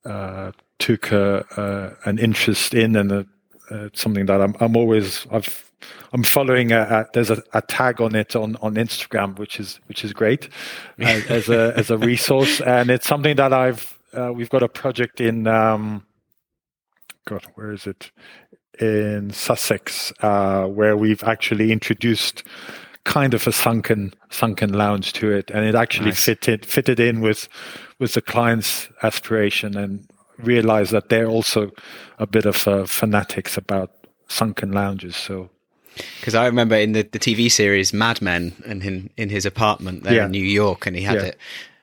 uh, took a, an interest in, and it's something that I'm I'm always I've I'm following a, a there's a, a, tag on it on, on Instagram, which is which is great uh, as a as a resource, and it's something that I've uh, we've got a project in. Um, God, where is it? In Sussex, uh, where we've actually introduced kind of a sunken sunken lounge to it, and it actually nice. fitted fitted in with with the client's aspiration, and realized that they're also a bit of uh, fanatics about sunken lounges. So because I remember in the, the TV series Mad Men and in, in his apartment there yeah. in New York, and he had yeah. it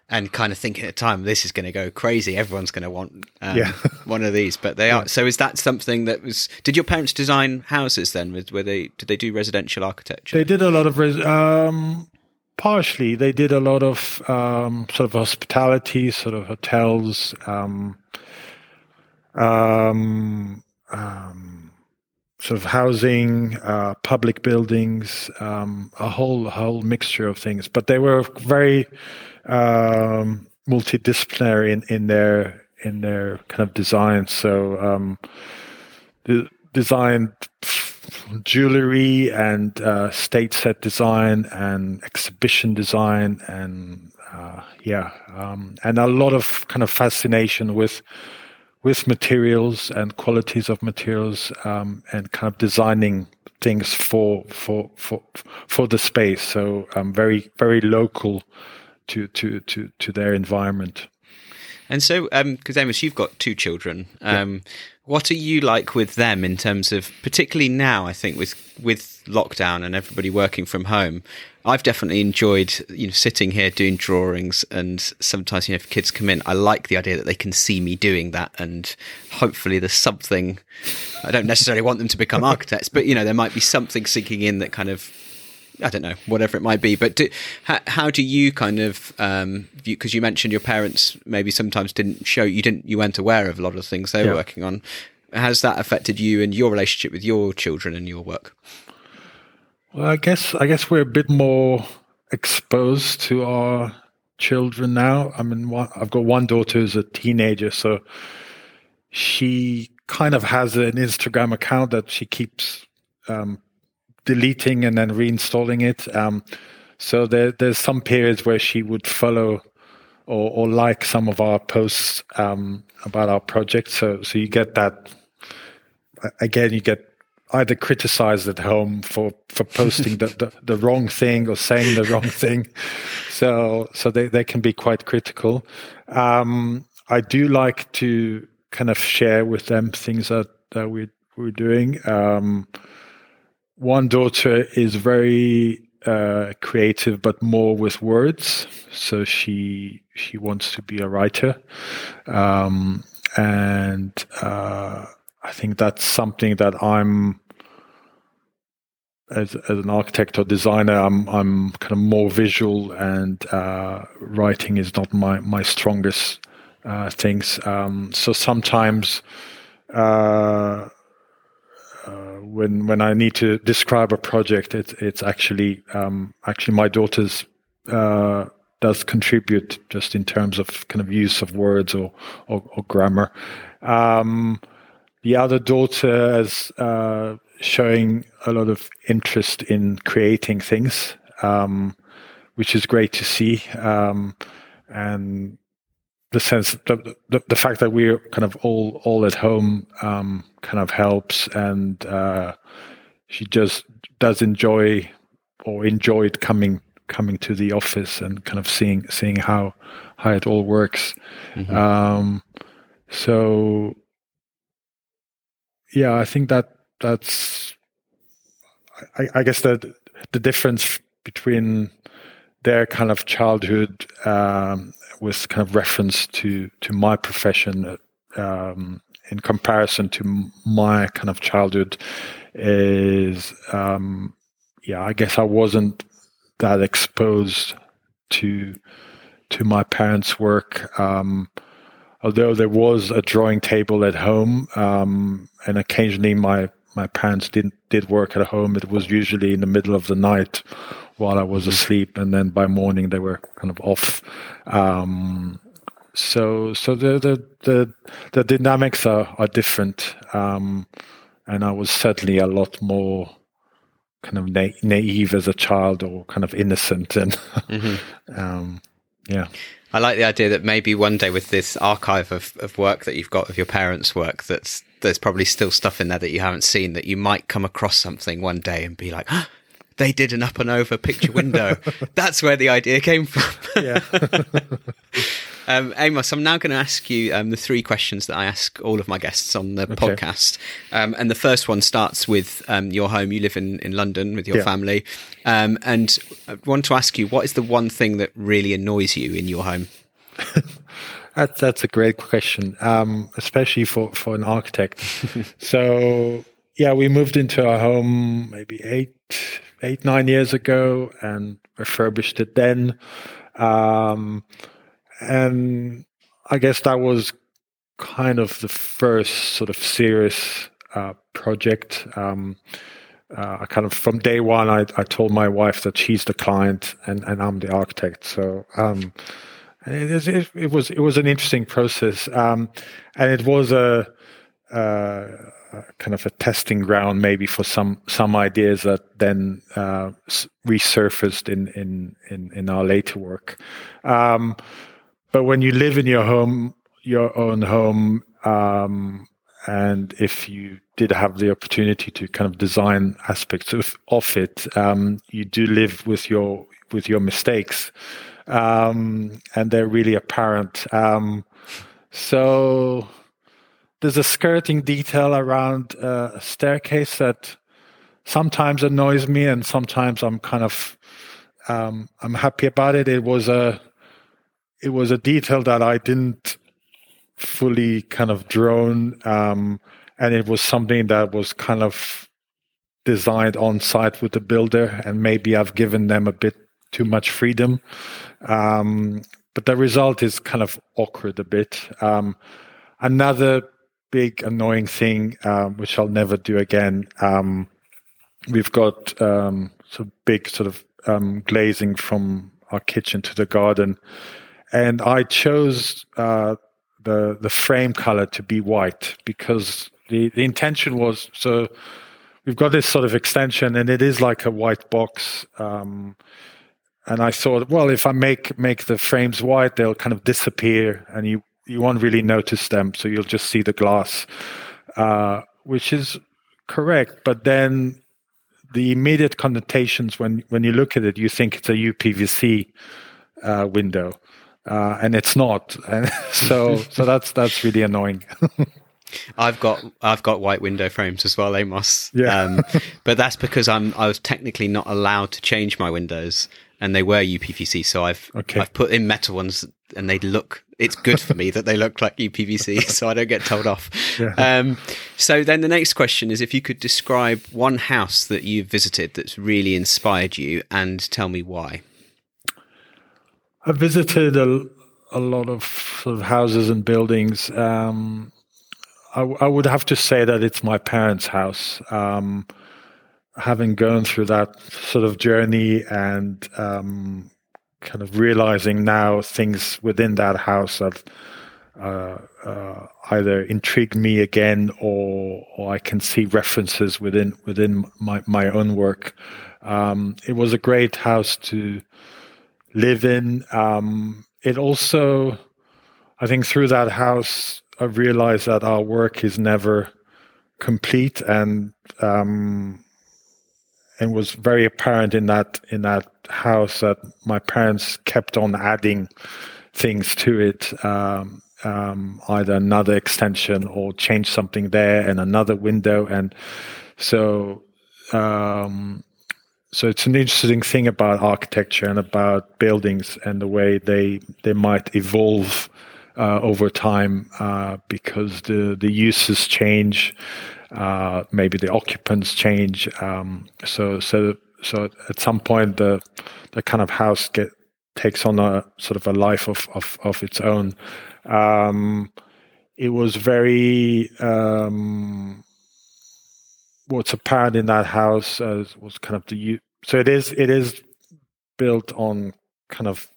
and kind of thinking at the time this is going to go crazy everyone's going to want um, Yeah. one of these but they are so is that something that was did your parents design houses then were they did they do residential architecture They did a lot of res- um, partially. They did a lot of um, sort of hospitality, sort of hotels, um, um, um, sort of housing, uh, public buildings, um, a whole whole mixture of things. But they were very um, multidisciplinary in, in their in their kind of design. So um, de- designed jewelry and uh, state set design and exhibition design and uh, yeah um, and a lot of kind of fascination with with materials and qualities of materials um, and kind of designing things for for for for the space so um, very very local to to to to their environment And so, because Amos, you've got two children. Um, What are you like with them in terms of, particularly now? I think with with lockdown and everybody working from home, I've definitely enjoyed you know sitting here doing drawings, and sometimes you know if kids come in, I like the idea that they can see me doing that, and hopefully there's something. I don't necessarily want them to become architects, but you know there might be something sinking in that kind of I don't know, whatever it might be. But do, how, how do you kind of, because you, mentioned your parents maybe sometimes didn't show you didn't you weren't aware of a lot of the things they were Yeah. working on. Has that affected you and your relationship with your children and your work? Well, I guess I guess we're a bit more exposed to our children now. I mean, one, I've got one daughter who's a teenager, so she kind of has an Instagram account that she keeps um, deleting and then reinstalling it. Um, so there, there's some periods where she would follow or, or like some of our posts um, about our project. So so you get that again. You get either criticized at home for for posting the, the, the wrong thing or saying the wrong thing. So so they, they can be quite critical. Um, I do like to kind of share with them things that, that we we're doing. Um, one daughter is very uh, creative, but more with words. So she she wants to be a writer, um, and uh, I think that's something that I'm as as an architect or designer. I'm I'm kind of more visual, and uh, writing is not my my strongest uh, things. Um, so sometimes. Uh, when when I need to describe a project, it's it's actually um, actually my daughter's uh, does contribute just in terms of kind of use of words or or, or grammar. Um, the other daughter is uh, showing a lot of interest in creating things, um, which is great to see, um, and the sense the, the the fact that we're kind of all all at home um, kind of helps, and uh, she just does enjoy or enjoyed coming coming to the office and kind of seeing seeing how how it all works. Um, so yeah, I think that that's I, I guess that the difference between their kind of childhood um, with kind of reference to to my profession um, in comparison to my kind of childhood is um, yeah I guess I wasn't that exposed to to my parents' work. Um, although there was a drawing table at home, um, and occasionally my my parents did did work at home. It was usually in the middle of the night while I was asleep, and then by morning they were kind of off. Um, so so the the the, the dynamics are are different, um, and I was certainly a lot more kind of na- naive as a child or kind of innocent and um, yeah. I like the idea that maybe one day with this archive of, of work that you've got of your parents' work, that's there's probably still stuff in there that you haven't seen that you might come across something one day and be like, "Ah, they did an up and over picture window. that's where the idea came from. Yeah. Um, Amos, I'm now going to ask you um, the three questions that I ask all of my guests on the okay. podcast. Um, and the first one starts with um, your home. You live in, in London with your yeah. family. Um, and I want to ask you, what is the one thing that really annoys you in your home? That's that's a great question, um, especially for, for an architect. so yeah, we moved into our home maybe eight eight nine years ago and refurbished it then, um, and I guess that was kind of the first sort of serious uh, project. Um, uh, I kind of from day one, I, I told my wife that she's the client and, and I'm the architect. So um, it, it, it, was it was an interesting process, um, and it was a, a, kind of a testing ground maybe for some some ideas that then uh, resurfaced in, in in in our later work. Um, but when you live in your home, your own home, um, and if you did have the opportunity to kind of design aspects of, of it, um, you do live with your with your mistakes um, and they're really apparent. Um, so there's a skirting detail around uh, a staircase that sometimes annoys me, and sometimes I'm kind of um, I'm happy about it. It was a it was a detail that I didn't fully kind of drone, um, and it was something that was kind of designed on site with the builder, and maybe I've given them a bit too much freedom. Um, but the result is kind of awkward a bit. Um, another big annoying thing, um, which I'll never do again. Um, we've got um, some big sort of glazing from our kitchen to the garden, and I chose uh, the the frame color to be white because the the intention was so. We've got this sort of extension, and it is like a white box. Um, and I thought, well, if I make make the frames white, they'll kind of disappear, and you you won't really notice them, so you'll just see the glass, uh, which is correct. But then the immediate connotations when when you look at it, you think it's a UPVC uh, window, uh, and it's not. And so so that's that's really annoying. I've got I've got white window frames as well, Amos. Yeah. Um, but that's because I'm I was technically not allowed to change my windows and they were UPVC. So I've okay. I've put in metal ones, and they look. It's good for me that they look like UPVC, so I don't get told off. Yeah. Um, so then the next question is if you could describe one house that you've visited that's really inspired you, and tell me why. I visited a, a lot of sort of houses and buildings. Um, I, I, would have to say that it's my parents' house. Um, having gone through that sort of journey and um, kind of realizing now things within that house that uh, uh, either intrigue me again or, or I can see references within within my, my own work. Um, it was a great house to live in. Um, it also, I think, through that house, I realized that our work is never complete and um, and was very apparent in that in that house that my parents kept on adding things to it um, um, either another extension or change something there and another window and so um, so it's an interesting thing about architecture and about buildings and the way they they might evolve uh, over time uh, because the the uses change uh, maybe the occupants change. Um, so so so at some point the the kind of house get takes on a sort of a life of of, of its own. Um, it was very um, what's apparent in that house was kind of the so it is it is built on kind of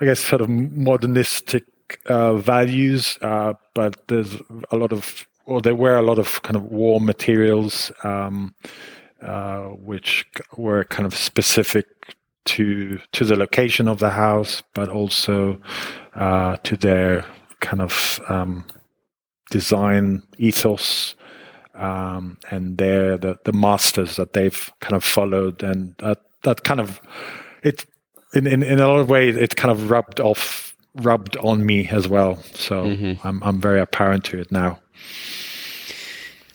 I guess sort of modernistic uh, values, uh, but there's a lot of or there were a lot of kind of warm materials, um, uh, which were kind of specific to to the location of the house, but also uh, to their kind of um, design ethos um, and their the, the masters that they've kind of followed, and that that kind of it in, in in a lot of ways it kind of rubbed off rubbed on me as well. So mm-hmm. I'm I'm very apparent to it now.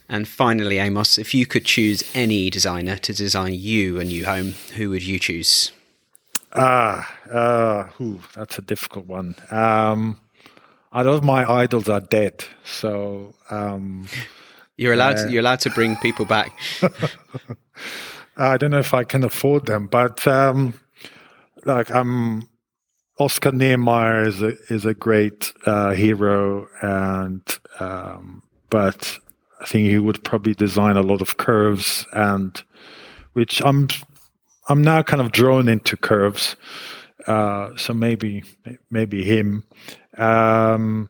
And finally, Amos, if you could choose any designer to design you a new home, who would you choose? Ah, uh, ooh, that's a difficult one. Um, I know my idols are dead, so um, you're allowed. Uh, to, you're allowed to bring people back. I don't know if I can afford them, but um, like I'm Oscar Niemeyer is a is a great uh, hero, and um, but I think he would probably design a lot of curves, and which I'm I'm now kind of drawn into curves, uh, so maybe maybe him. Um,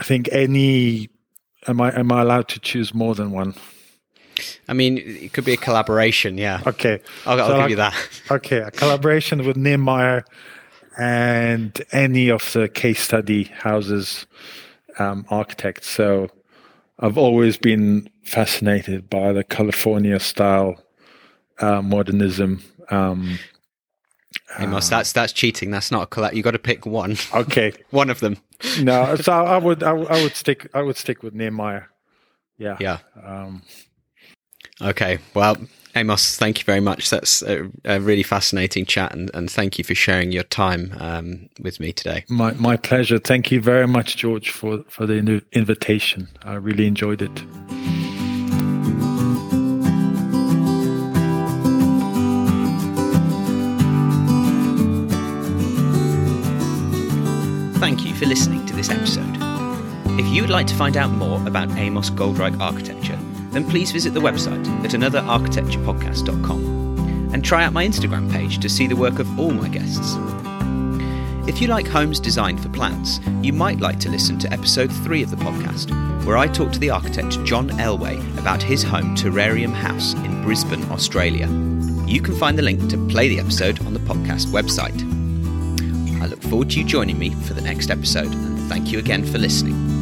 I think any. Am I am I allowed to choose more than one? I mean, it could be a collaboration. Yeah. Okay. I'll, I'll so give like, you that. Okay, a collaboration with Niemeyer and any of the case study houses um, architects. So I've always been fascinated by the California style uh, modernism. Um, Amos, uh, that's that's cheating. That's not a collect. You got to pick one. Okay, one of them. no, so I would I, I, would stick I would stick with Niemeyer. Yeah. Yeah. Um, okay. Well, Amos, thank you very much. That's a, a really fascinating chat, and, and, thank you for sharing your time um, with me today. My my pleasure. Thank you very much, George, for for the invitation. I really enjoyed it. Thank you for listening to this episode. If you would like to find out more about Amos Goldreich architecture, then please visit the website at anotherarchitecturepodcast.com and try out my Instagram page to see the work of all my guests. If you like homes designed for plants, you might like to listen to episode 3 of the podcast, where I talk to the architect John Ellway about his home Terrarium House in Brisbane, Australia. You can find the link to play the episode on the podcast website. I look forward to you joining me for the next episode, and thank you again for listening.